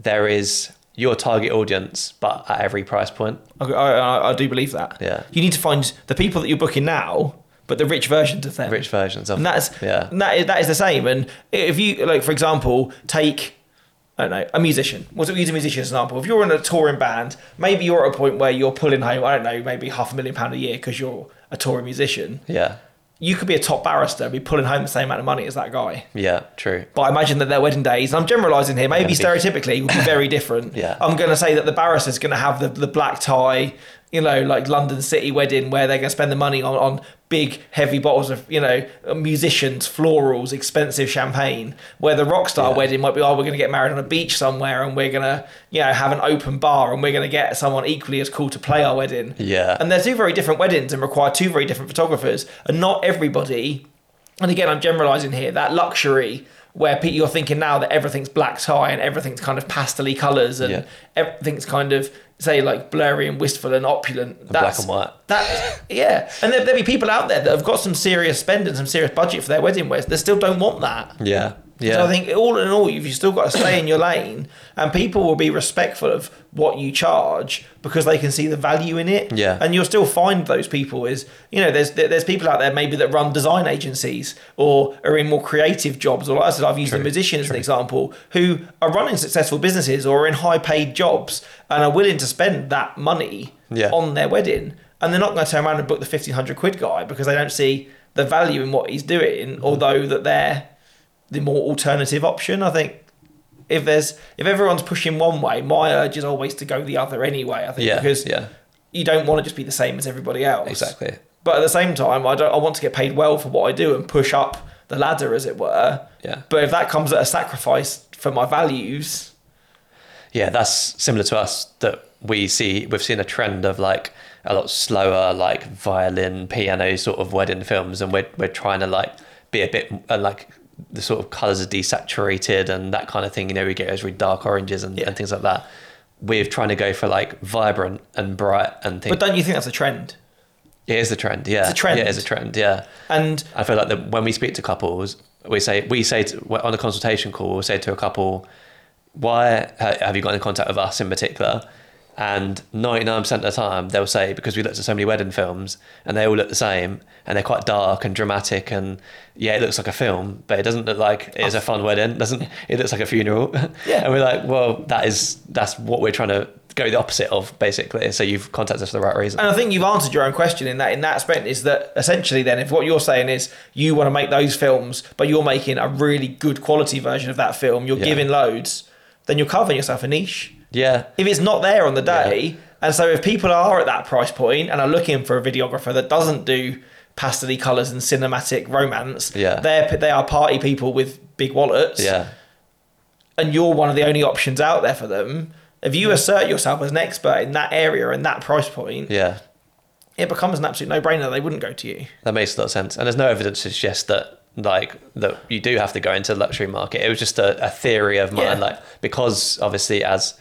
there is your target audience, but at every price point. I, I, I do believe that. Yeah. You need to find the people that you're booking now, but the rich versions of them. Rich versions of And that's yeah, and that is that is the same. And if you like, for example, take I don't know a musician. What's use a musician as an example? If you're in a touring band, maybe you're at a point where you're pulling home I don't know maybe half a million pound a year because you're a touring musician. yeah, You could be a top barrister and be pulling home the same amount of money as that guy. yeah, true. But I imagine that their wedding days, and I'm generalising here, maybe stereotypically, will be very different. Yeah. I'm going to say that the barrister's going to have the, the black tie, you know, like London City wedding, where they're going to spend the money on, on big, heavy bottles of, you know, musicians, florals, expensive champagne. Where the rock star Yeah. wedding might be, oh, we're going to get married on a beach somewhere and we're going to, you know, have an open bar and we're going to get someone equally as cool to play our wedding. Yeah, And they're two very different weddings and require two very different photographers. And not everybody, and again, I'm generalizing here, that luxury where you're thinking now that everything's black tie and everything's kind of pastely colours and Yeah. everything's kind of, say, like blurry and wistful and opulent. black and white. That, yeah. And there, there'll be people out there that have got some serious spend and some serious budget for their wedding wears. They still don't want that. yeah, yeah. So I think all in all, you've still got to stay in your lane, and people will be respectful of what you charge because they can see the value in it. Yeah. And you'll still find those people. Is you know, there's there's people out there maybe that run design agencies or are in more creative jobs. Or like I said, I've used True, the musician as an example, who are running successful businesses or are in high paid jobs and are willing to spend that money Yeah. on their wedding, and they're not going to turn around and book the fifteen hundred quid guy because they don't see the value in what he's doing, Mm-hmm. although that they're the more alternative option. I think if there's if everyone's pushing one way, my urge is always to go the other anyway. I think yeah, because yeah, you don't want to just be the same as everybody else. exactly. But at the same time, I don't. I want to get paid well for what I do and push up the ladder, as it were. Yeah, But if that comes at a sacrifice for my values, yeah. That's similar to us that we see. We've seen a trend of like a lot slower, like violin, piano sort of wedding films, and we're we're trying to like be a bit uh, like the sort of colors are desaturated and that kind of thing. You know, we get those really dark oranges and, Yeah. and things like that. We're trying to go for like vibrant and bright and things. but don't you think that's a trend? it is a trend. Yeah, It's a trend. Yeah, it's a trend. Yeah. And I feel like that when we speak to couples, we say we say to, on a consultation call, we'll say to a couple, "Why have you got in contact with us in particular?" And 99% of the time, they'll say, because we looked at so many wedding films and they all look the same and they're quite dark and dramatic. And yeah, it looks like a film, but it doesn't look like it is a fun wedding. It doesn't It looks like a funeral. Yeah. and we're like, well, that is, that's what we're trying to go the opposite of, basically. So you've contacted us for the right reason. And I think you've answered your own question in that in that aspect is that essentially then if what you're saying is you want to make those films, but you're making a really good quality version of that film, you're Yeah. giving loads, then you're carving yourself a niche. Yeah. If it's not there on the day, and so if people are at that price point and are looking for a videographer that doesn't do pastel colours and cinematic romance, Yeah. they're they are party people with big wallets, Yeah. and you're one of the only options out there for them. If you assert yourself as an expert in that area and that price point, Yeah. it becomes an absolute no-brainer. They wouldn't go to you. That makes a lot of sense. And there's no evidence to suggest that like that you do have to go into the luxury market. It was just a, a theory of mine, Yeah. like because obviously as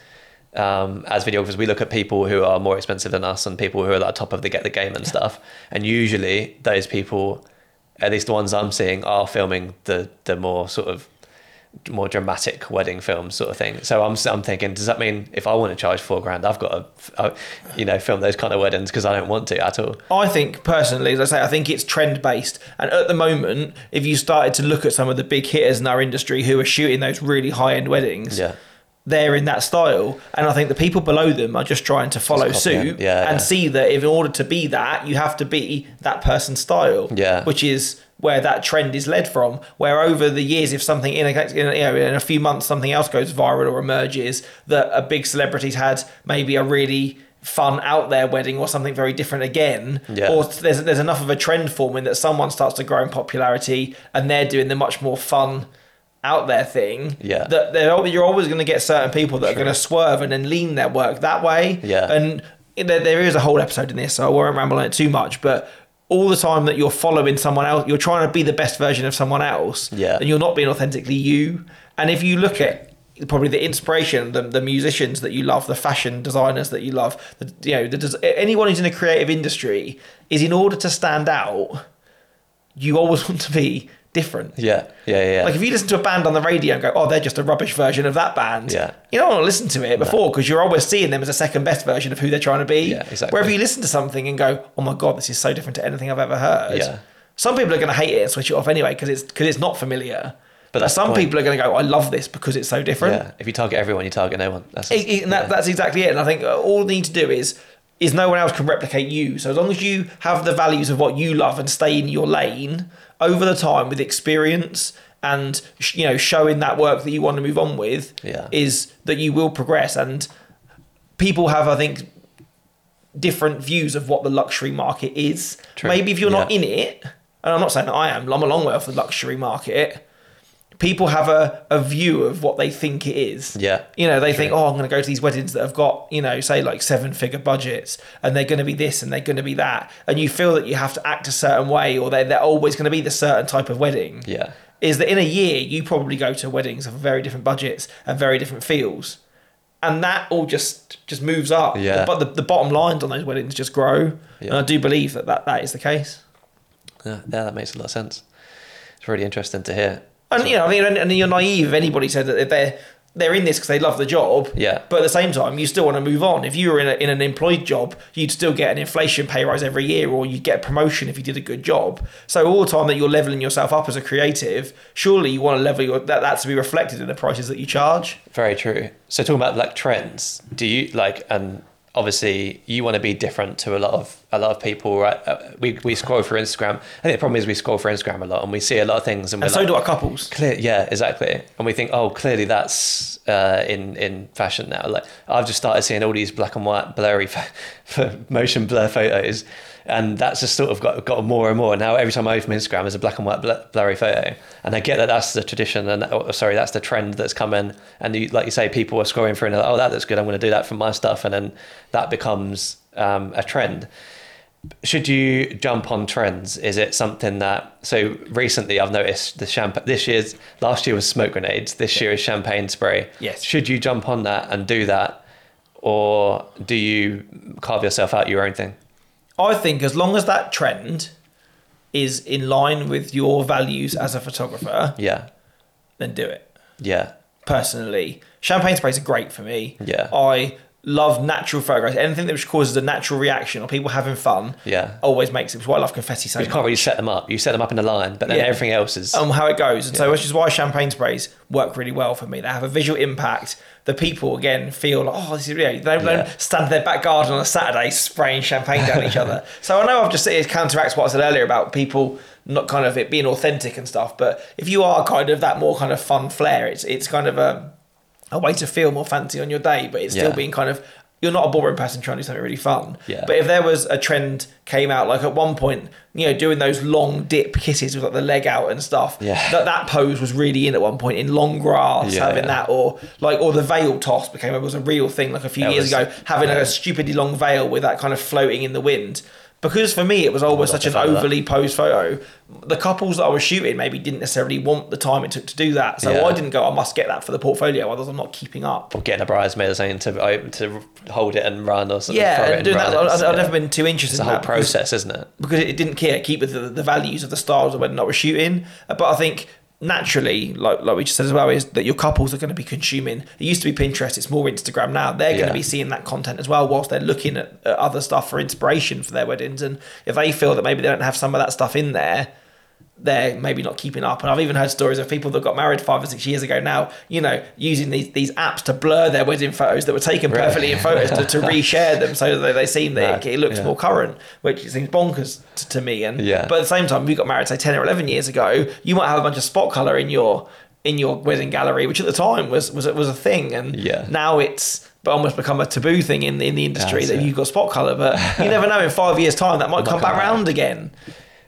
um, as videographers, we look at people who are more expensive than us and people who are at the top of the get the game and stuff. And usually those people, at least the ones I'm seeing, are filming the the more sort of more dramatic wedding films sort of thing. So I'm I'm thinking, does that mean if I want to charge four grand, I've got to, uh, you know, film those kind of weddings because I don't want to at all. I think personally, as I say, I think it's trend based. And at the moment, if you started to look at some of the big hitters in our industry who are shooting those really high end weddings, Yeah. They're in that style. And I think the people below them are just trying to follow suit. Yeah, and yeah. see that if in order to be that, you have to be that person's style. Yeah. Which is where that trend is led from. Where over the years, if something in a, you know, in a few months something else goes viral or emerges that a big celebrity's had maybe a really fun out there wedding or something very different again Yeah. or there's there's enough of a trend forming that someone starts to grow in popularity and they're doing the much more fun out there thing Yeah. that they're you're always going to get certain people that are going to swerve and then lean their work that way Yeah. and there, there is a whole episode in this so I won't ramble on it too much but all the time that you're following someone else you're trying to be the best version of someone else Yeah. and you're not being authentically you and if you look at probably the inspiration the, the musicians that you love the fashion designers that you love the, you know the, anyone who's in a creative industry is in order to stand out you always want to be different Yeah, yeah, yeah. yeah. like if you listen to a band on the radio and go, "Oh, they're just a rubbish version of that band," Yeah. you don't want to listen to it before because you're always seeing them as a second best version of who they're trying to be. Yeah, exactly. Wherever you listen to something and go, "Oh my god, this is so different to anything I've ever heard," Yeah. some people are going to hate it and switch it off anyway because it's because it's not familiar. But some people are going to go, "I love this because it's so different." yeah, if you target everyone, you target no one. That's It- it- and that, that's exactly it. And I think uh, all you need to do is is no one else can replicate you. So as long as you have the values of what you love and stay in your lane over the time with experience and you know showing that work that you want to move on with, Yeah. is that you will progress. And people have, I think, different views of what the luxury market is. True. Maybe if you're not in it, and I'm not saying that I am, I'm a long way off the luxury market. People have a, a view of what they think it is. Yeah. You know, they think, oh, I'm going to go to these weddings that have got, you know, say like seven figure budgets and they're going to be this and they're going to be that. And you feel that you have to act a certain way or they're, they're always going to be the certain type of wedding. yeah, Is that in a year, you probably go to weddings of very different budgets and very different feels. And that all just just moves up. Yeah. But the, the bottom lines on those weddings just grow. Yeah. And I do believe that, that that is the case. yeah, yeah, that makes a lot of sense. It's really interesting to hear. And you know, I mean, and, and you're naive if anybody said that they're they're in this because they love the job. Yeah. But at the same time, you still want to move on. If you were in, a, in an employed job, you'd still get an inflation pay rise every year, or you'd get a promotion if you did a good job. So all the time that you're leveling yourself up as a creative, surely you want to level your, that that to be reflected in the prices that you charge. Very true. So talking about like trends, do you like and obviously you want to be different to a lot of a lot of people, right? Uh, we we scroll through Instagram. I think the problem is we scroll through Instagram a lot and we see a lot of things and And so like, do our couples. Clear, yeah, exactly. And we think, oh, clearly that's uh, in in fashion now. Like I've just started seeing all these black and white blurry motion blur photos, and that's just sort of got got more and more. Now every time I open Instagram, there's a black and white bl- blurry photo, and I get that that's the tradition, and oh, sorry, that's the trend that's coming. And you, like you say, people are scrolling through and they're like, oh, that looks good. I'm going to do that for my stuff, and then that becomes um, a trend should you jump on trends? Is it something that so recently I've noticed the champagne this year's last year was smoke grenades, this year is champagne spray. Yes. Should you jump on that and do that, or do you carve yourself out your own thing? I think as long as that trend is in line with your values as a photographer, Yeah, then do it. yeah, personally. Champagne sprays are great for me. Yeah. I love natural photographs. Anything that causes a natural reaction or people having fun, Yeah. always makes it. Which is why I love confetti so You can't really set them up. You set them up in a line, but then Yeah. everything else is. um, how it goes. And so, which is why champagne sprays work really well for me. They have a visual impact. The people again feel like, oh, this is really. They don't, Yeah. stand in their back garden on a Saturday spraying champagne down each other. So I know I've just it counteracts what I said earlier about people not kind of it being authentic and stuff. But if you are kind of that more kind of fun flair, it's it's kind of a a way to feel more fancy on your day, but it's still Yeah. being kind of you're not a boring person trying to do something really fun. Yeah. But if there was a trend came out, like at one point, you know, doing those long dip kisses with like the leg out and stuff. Yeah. That that pose was really in at one point in long grass, Yeah, having yeah. that, or like or the veil toss became it was a real thing like a few That years was- ago, having yeah. a stupidly long veil with that kind of floating in the wind. Because for me, it was oh, always such an overly posed photo. The couples that I was shooting maybe didn't necessarily want the time it took to do that. So Yeah. I didn't go, I must get that for the portfolio, otherwise I'm not keeping up. or getting a bridesmaid or something to to hold it and run or something. Yeah, and doing that, I've, yeah. never been too interested It's in the whole that because- process, isn't it? because it didn't care keep with the, the values of the styles of when I was shooting. But I think naturally, like like we just said as well, is that your couples are going to be consuming. It used to be Pinterest; it's more Instagram now. They're going Yeah. to be seeing that content as well, whilst they're looking at, at other stuff for inspiration for their weddings. And if they feel that maybe they don't have some of that stuff in there. They're maybe not keeping up, and I've even heard stories of people that got married five or six years ago now. You know, using these these apps to blur their wedding photos that were taken Really? perfectly in photos to, to reshare them so that they seem that Right, it, it looks yeah. more current, which seems bonkers to, to me. And Yeah. but at the same time, if you got married say ten or eleven years ago, you might have a bunch of spot color in your in your wedding gallery, which at the time was was was a thing, and Yeah. now it's but almost become a taboo thing in the, in the industry That's that it. you've got spot color. But you never know in five years' time that might come come back back. round again.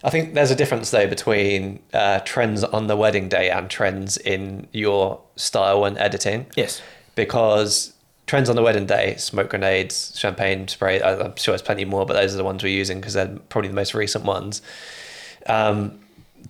I think there's a difference though between uh, trends on the wedding day and trends in your style and editing. Yes. Because trends on the wedding day, smoke grenades, champagne spray. I'm sure there's plenty more, but those are the ones we're using because they're probably the most recent ones. Um,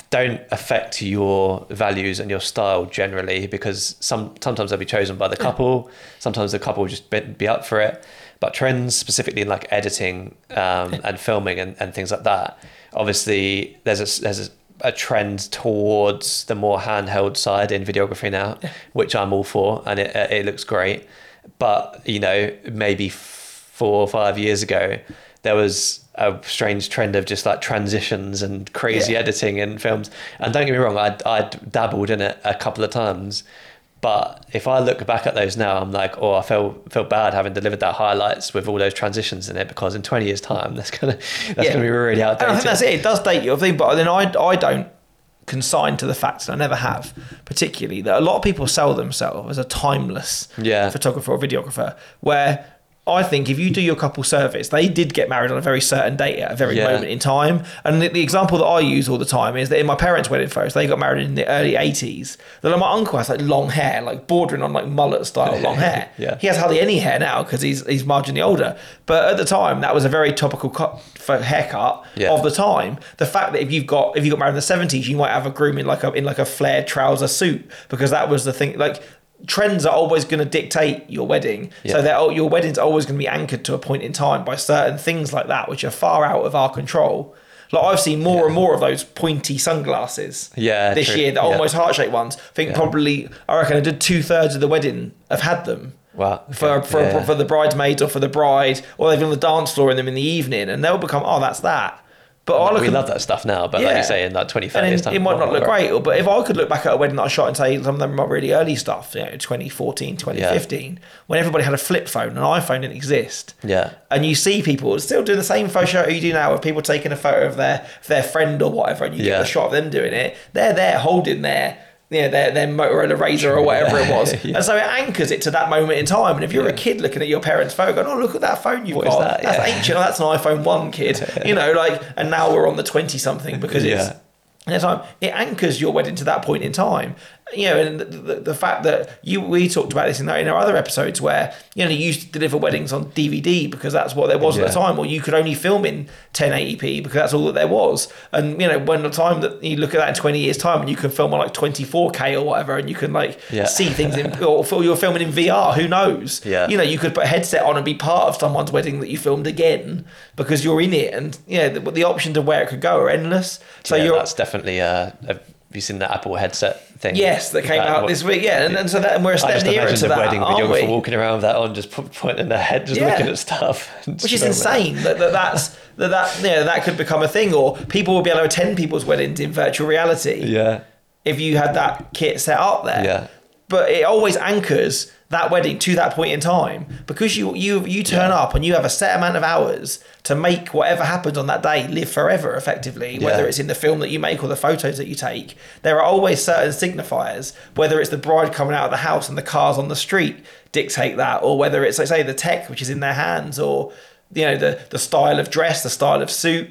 don't affect your values and your style generally because some sometimes they'll be chosen by the couple. Sometimes the couple will just be, be up for it. But trends specifically in like editing um, and filming and, and things like that. Obviously, there's a there's a, a trend towards the more handheld side in videography now, which I'm all for, and it it looks great. But you know, maybe four or five years ago, there was a strange trend of just like transitions and crazy Yeah. editing in films. And don't get me wrong, I'd, I'd dabbled in it a couple of times. But if I look back at those now, I'm like, oh, I feel feel bad having delivered that highlights with all those transitions in it because in 20 years' time, that's gonna that's Yeah. gonna be really And I think that's it. It does date you, I think, but then I, I don't consign to the fact, and I never have, particularly, that a lot of people sell themselves as a timeless Yeah. photographer or videographer, where I think if you do your couple service, they did get married on a very certain date at a very Yeah. moment in time. And the, the example that I use all the time is that in my parents' wedding photos, they got married in the early 80s. Then like, my uncle has like long hair, like bordering on like mullet style long hair. Yeah. He has hardly any hair now because he's he's marginally older. But at the time, that was a very topical cut for haircut Yeah. of the time. The fact that if you've got if you got married in the seventies, you might have a groom in like a in like a flared trouser suit because that was the thing. Like trends are always going to dictate your wedding. So Yeah. that your wedding's always going to be anchored to a point in time by certain things like that, which are far out of our control. Like I've seen more and more of those pointy sunglasses. Yeah, this true. year, the Yeah. almost heart shaped ones. I think Yeah. probably I reckon I did two thirds of the wedding have had them Wow. for for, Yeah. for the bridesmaids or for the bride, or they've been on the dance floor in them in the evening, and they'll become oh that's that. But I look we at, love that stuff now, but like you say, in like 20, 30 and years time, it might not look great. or- But if I could look back at a wedding that I shot and say some of them are really early stuff, you know, 2014, 2015, when everybody had a flip phone, an iPhone didn't exist. Yeah. And you see people still doing the same photo shoot you do now, with people taking a photo of their of their friend or whatever, and you get a shot of them doing it. They're there holding their you know, their, their Motorola Razor or whatever it was. Yeah. And so it anchors it to that moment in time. And if you're a kid looking at your parents' phone going, oh, look at that phone you've What got. that? That's Yeah. ancient. Oh, that's an iPhone 1, kid. You know, like, and now we're on the 20 something because it's. Yeah. And it's it anchors your wedding to that point in time. You know, and the, the, the fact that you we talked about this in our, in our other episodes where, you know, you used to deliver weddings on DVD because that's what there was at the time, or you could only film in 1080p because that's all that there was. And, you know, when the time that you look at that in 20 years' time and you can film on like 24K or whatever and you can like Yeah. see things in, or you're filming in VR, who knows? Yeah. You know, you could put a headset on and be part of someone's wedding that you filmed again because you're in it. And, yeah, the, the options of where it could go are endless. So yeah, you're. that's definitely a, a you seen the Apple headset thing? Yes, that came out what- this week. Yeah, and, and so that and we're a I step just nearer to the that, wedding aren't videographer we? walking around with that on, just pointing their head, just Yeah. looking at stuff, Which is just filming it. insane that, that that's that that know, that could become a thing, or people will be able to attend people's weddings in virtual reality Yeah, if you had that kit set up there. Yeah. But it always anchors that wedding to that point in time. Because you you you turn Yeah. up and you have a set amount of hours to make whatever happens on that day live forever effectively whether it's in the film that you make or the photos that you take. There are always certain signifiers whether it's the bride coming out of the house and the cars on the street dictate that or whether it's like say the tech which is in their hands or you know the the style of dress the style of suit.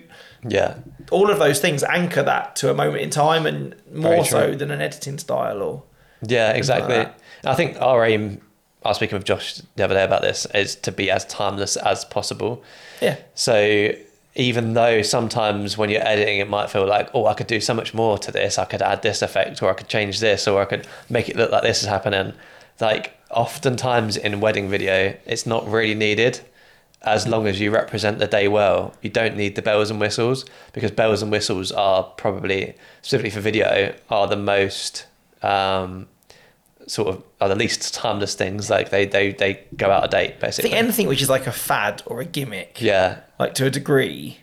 Yeah, all of those things anchor that to a moment in time and more so than an editing style or yeah, exactly. that. I think our aim. I was speaking with Josh the other day about this is to be as timeless as possible. yeah So even though sometimes when you're editing, it might feel like, oh, I could do so much more to this. I could add this effect, or I could change this, or I could make it look like this is happening. Like oftentimes in wedding video, it's not really needed. As long as you represent the day well, you don't need the bells and whistles because bells and whistles are probably specifically for video are the most um, sort of are the least timeless things. Like they they they go out of date I basically. think anything which is like a fad or a gimmick, yeah, like to a degree,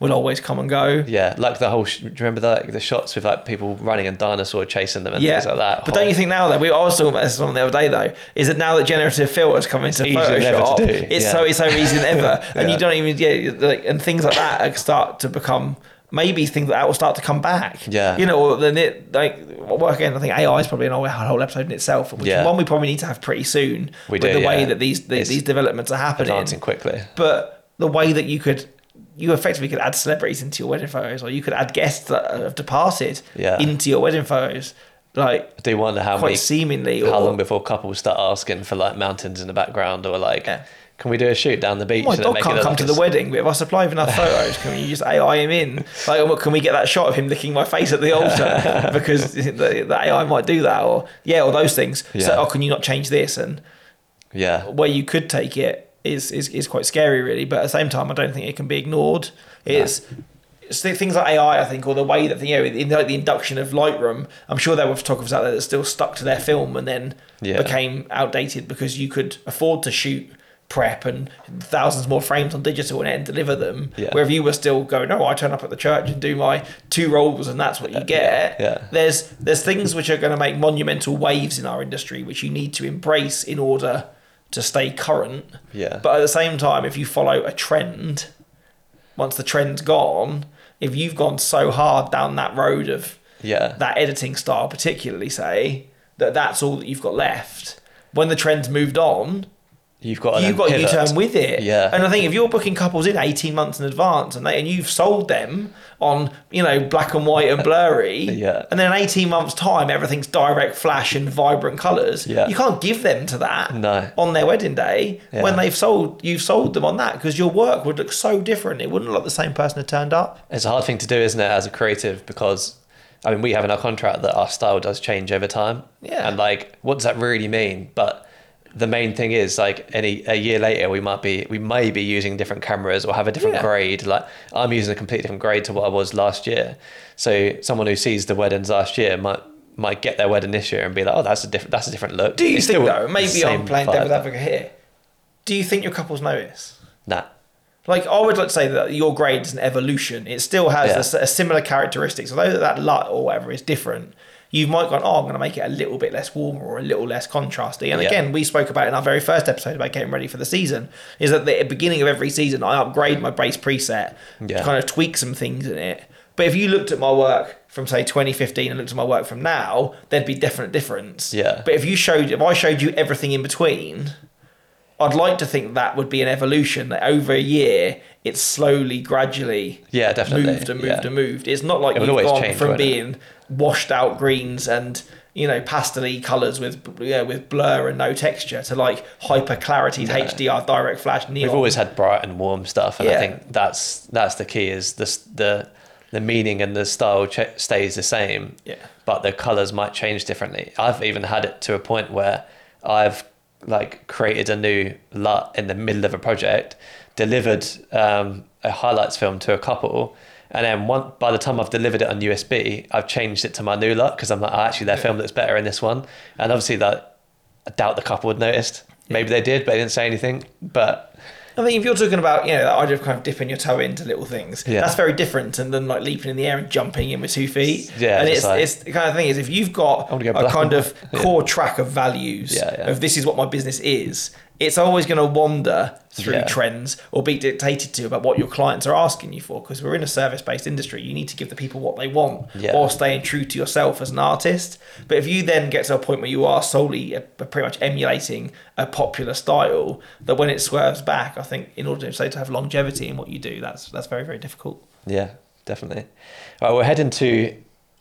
will always come and go. Yeah, like the whole. Sh- do you remember the, like the shots with like people running and dinosaur chasing them and Yeah, things like that? but don't you think now that we I was talking about this on the other day though, is that now that generative filters come into It's easier than ever Photoshop, it's yeah. so it's so easy than ever, and Yeah. you don't even yeah, like, and things like that start to become maybe things that will start to come back. Yeah. you know, then it like well again, I think AI is probably an whole, whole episode in itself, which Yeah. is one we probably need to have pretty soon We with do, the way that these the, these developments are happening. Advancing quickly. but the way that you could you effectively could add celebrities into your wedding photos or you could add guests that have departed Yeah. into your wedding photos like I do wonder how quite many, seemingly how or, long before couples start asking for like mountains in the background or like, Yeah. Can we do a shoot down the beach? my dog can't come to the wedding but if I supply him enough photos can we just AI him in like what, can we get that shot of him licking my face at the altar because the, the AI might do that or yeah or those things so oh can you not change this and Yeah, where you could take it is, is is quite scary, really. But at the same time, I don't think it can be ignored. It's, the things like AI, I think, or the way that you know, in like the induction of Lightroom. I'm sure there were photographers out there that still stuck to their film and then Yeah. became outdated because you could afford to shoot prep and thousands more frames on digital and deliver them. Yeah. Where if you were still going, no, I turn up at the church and do my two rolls and that's what you uh, get. yeah. There's there's things which are going to make monumental waves in our industry which you need to embrace in order to stay current. Yeah. But at the same time, if you follow a trend, once the trend's gone, if you've gone so hard down that road of yeah, that editing style, particularly say that that's all that you've got left. When the trend's moved on, you've got you've got to U-turn with it. Yeah. And I think if you're booking couples in 18 months in advance and they and you've sold them on, you know, black and white and blurry, Yeah. and then in 18 months time everything's direct flash and vibrant colours, Yeah. you can't give them to that No. on their wedding day Yeah. when they've sold you've sold them on that because your work would look so different. It wouldn't look like the same person had turned up. It's a hard thing to do, isn't it, as a creative? Because I mean, we have in our contract that our style does change over time. Yeah. And like, what does that really mean? But the main thing is like any a year later we might be we may be using different cameras or have a different Yeah. grade like i'm using a completely different grade to what i was last year so someone who sees the weddings last year might might get their wedding this year and be like oh that's a different that's a different look Do you It's think though, maybe I'm playing devil's advocate here. Do you think your couples notice? nah Like I would like to say that your grade is an evolution. It still has Yeah. a a, similar characteristics, although that, that LUT or whatever is different. You might go, oh, I'm going to make it a little bit less warmer or a little less contrasty. And Yeah. again, we spoke about in our very first episode about getting ready for the season. Is that at the beginning of every season, I upgrade my base preset Yeah. to kind of tweak some things in it. But if you looked at my work from say 2015 and looked at my work from now, there'd be definite difference. Yeah. But if you showed, if I showed you everything in between, I'd like to think that would be an evolution that over a year it's slowly, gradually Yeah, definitely. moved and moved Yeah. and moved. It's not like it you've gone change, from won't it? being washed out greens and you know pastel colours with yeah, with blur and no texture to like hyper clarity HDR direct flash neon. We've always had bright and warm stuff, and Yeah. I think that's that's the key. Is the the the meaning and the style ch- stays the same, Yeah. but the colors might change differently. I've even had it to a point where I've like created a new LUT in the middle of a project, delivered um, a highlights film to a couple, And then one, by the time I've delivered it on USB, I've changed it to my new LUT because I'm like, oh, actually, their film looks better in this one. And obviously, that I doubt the couple had noticed. Maybe they did, but they didn't say anything. But I think if you're talking about, you know, that idea of kind of dipping your toe into little things, Yeah. that's very different than, than like leaping in the air and jumping in with two feet. Yeah, and it's it's, like- it's the kind of thing is if you've got go a kind of core track of values Yeah, yeah. of this is what my business is, it's always going to wander through Yeah. trends or be dictated to about what your clients are asking you for because we're in a service based industry. You need to give the people what they want Yeah. or staying true to yourself as an artist. But if you then get to a point where you are solely uh, pretty much emulating a popular style, that when it swerves back, I think in order to say to have longevity in what you do, that's that's very very difficult. yeah, definitely. All right, we're heading to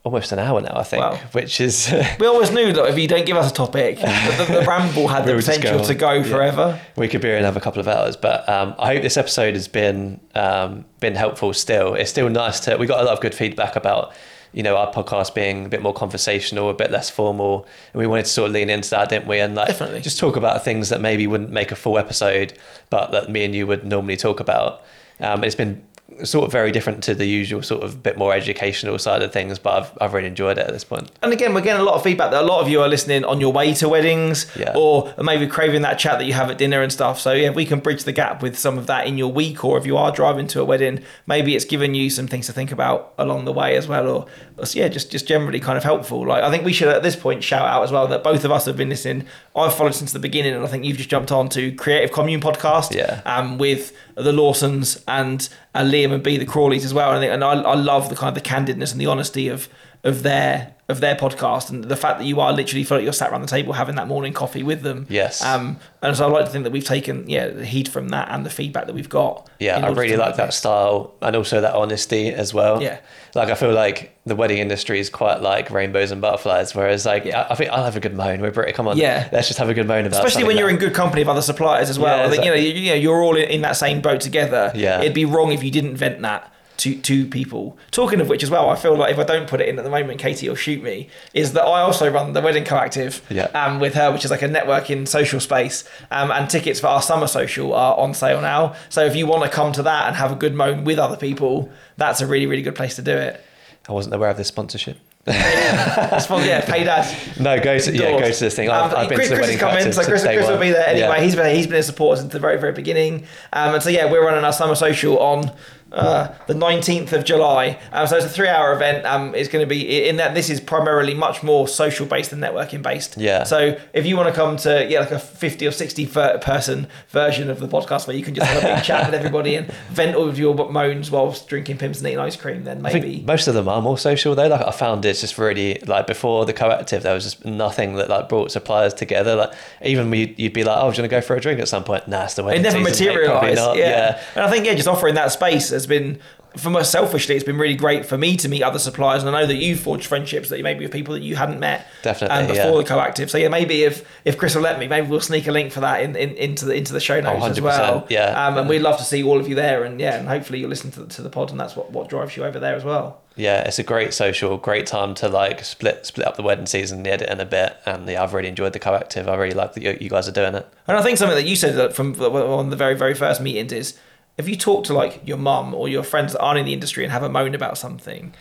almost an hour now, I think, Wow. which is. We always knew that if you don't give us a topic, the, the, the ramble had the We would just potential go to go Yeah. forever. we could be here another couple of hours, but um, I hope this episode has been um, been helpful. Still, it's still nice to. We got a lot of good feedback about you know our podcast being a bit more conversational, a bit less formal, and we wanted to sort of lean into that, didn't we? And like Definitely. just talk about things that maybe wouldn't make a full episode, but that me and you would normally talk about. Um, it's been sort of very different to the usual sort of bit more educational side of things, but I've I've really enjoyed it at this point. And again, we're getting a lot of feedback that a lot of you are listening on your way to weddings Yeah. or maybe craving that chat that you have at dinner and stuff. So, yeah, we can bridge the gap with some of that in your week, or if you are driving to a wedding, maybe it's given you some things to think about along the way as well. Or, or yeah, just, just generally kind of helpful. Like, I think we should at this point shout out as well that both of us have been listening. I've followed since the beginning, and I think you've just jumped on to Creative Commune podcast Yeah. um, with the Lawsons and uh, Liam and B the Crawleys as well. And I, and I, I love the kind of the candidness and the honesty of of their of their podcast and the fact that you are literally feel like you're sat around the table having that morning coffee with them. Yes. Um, and so I like to think that we've taken yeah the heat from that and the feedback that we've got. Yeah, I really like that style and also that honesty as well. Yeah. Like I feel like the wedding industry is quite like rainbows and butterflies, whereas like Yeah. I I think I'll have a good moan. We're Brit, come on. Yeah. Let's just have a good moan about it. Especially when you're in good company of other suppliers as well. Yeah, I think, you know, exactly. you, you know, you're all in, in that same boat together. Yeah. It'd be wrong if you didn't vent that to to people. Talking of which as well, I feel like if I don't put it in at the moment, Katie will shoot me. Is that I also run the Wedding Coactive Yeah. um, with her, which is like a networking social space. Um, and tickets for our summer social are on sale now. So if you want to come to that and have a good moan with other people, that's a really really good place to do it. I wasn't aware of this sponsorship. Fun, yeah, paid ads. No, go to yeah, go to this thing. I've, Um, I've been Chris, to the Chris wedding is coming, so Chris, Chris will be there anyway. Yeah. He's been he's been a supporter since the very very beginning. Um, and so yeah, we're running our summer social on uh, the 19th of July. Um, so it's a three hour event. Um, it's going to be in that this is primarily much more social based than networking based. Yeah. So if you want to come to yeah like a 50 or 60 ver- person version of the podcast where you can just have a big chat with everybody and vent all of your moans whilst drinking Pimm's and eating ice cream, then maybe. most of them are more social though. Like I found it's just really like before the coactive, there was just nothing that like brought suppliers together. Like even we, you'd be like, "Oh, do you want to go for a drink at some point?" Nah, it's the way it never materialised. not. Yeah. and I think yeah, just offering that space has been, for most selfishly, it's been really great for me to meet other suppliers, and I know that you forged friendships that you maybe with people that you hadn't met Definitely, um, before yeah. the coactive. So yeah, maybe if if Chris will let me, maybe we'll sneak a link for that in, in into the into the show notes as well. yeah. um, and we'd love to see all of you there, and yeah, and hopefully you'll listen to the, to the pod, and that's what what drives you over there as well. yeah, it's a great social, great time to like split split up the wedding season, the edit in a bit, and yeah, I've really enjoyed the coactive. I really like that you, you guys are doing it. And I think something that you said that from of the very, very first meetings is if you talk to like your mum or your friends that aren't in the industry and have a moan about something,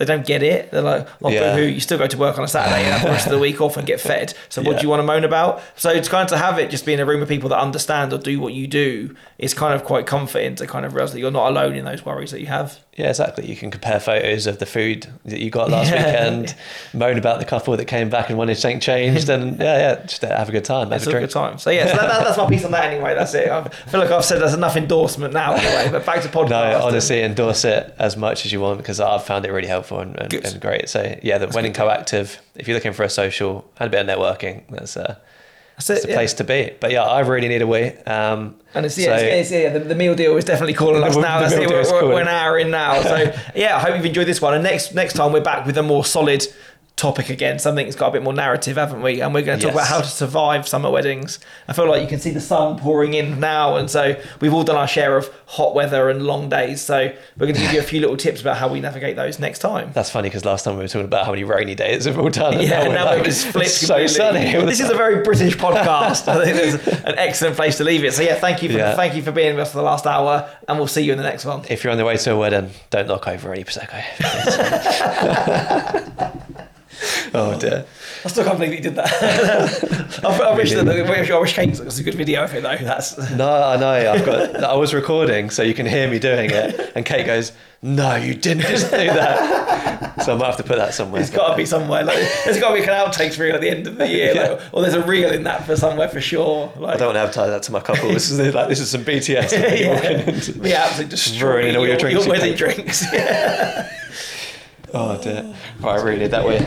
they don't get it. They're like, oh, "Well, Yeah. boo-hoo, you still go to work on a Saturday and have the rest of the week off and get fed. So what Yeah. do you want to moan about?" So it's kind of to have it just be in a room of people that understand or do what you do is kind of quite comforting to kind of realize that you're not alone in those worries that you have. Yeah, exactly. You can compare photos of the food that you got last Yeah. weekend, moan about the couple that came back and wanted something changed, and yeah, yeah, just have a good time, have It's a a good time. So yeah, so that, that, that's my piece on that anyway. That's it. I feel like I've said there's enough endorsement now anyway. But back to podcast. No, honestly, endorse it as much as you want because I've found it really helpful and, and, and great. So yeah, the Wedding Coactive. If you're looking for a social and a bit of networking, that's a That's that's it, the yeah. place to be. But yeah, I really need a wee. Um, And it's, so- yeah, it's, it's, yeah the, the meal deal is definitely calling us now. That's it. We're, we're, we're an hour in now. So yeah, I hope you've enjoyed this one. And next next time we're back with a more solid topic again, something that's got a bit more narrative, haven't we? And we're going to talk Yes. about how to survive summer weddings. I feel like you can see the sun pouring in now, and so we've all done our share of hot weather and long days. So we're going to give you a few little tips about how we navigate those next time. That's funny because last time we were talking about how many rainy days we've all done. and Yeah, we're now like, it was flipped. so sunny. This is a very British podcast. I think it's an excellent place to leave it. So yeah, thank you for Yeah. thank you for being with us for the last hour, and we'll see you in the next one. If you're on the way to a wedding, don't knock over any prosecco. oh dear. I still can't believe you did that. I, I wish that I wish Kate was a good video of it though. That's No, I know. I've got. I was recording, so you can hear me doing it. And Kate goes, "No, you didn't just do that." So I might have to put that somewhere. It's got to be somewhere. Like, there's got to be an outtakes reel at the end of the year, Yeah. like, or there's a reel in that for somewhere for sure. Like, I don't want to advertise that to my couple. This is like this is some BTS. yeah, be absolutely destroying all your, your drinks your you wedding drinks. Yeah. Oh dear. Right, I really need that way.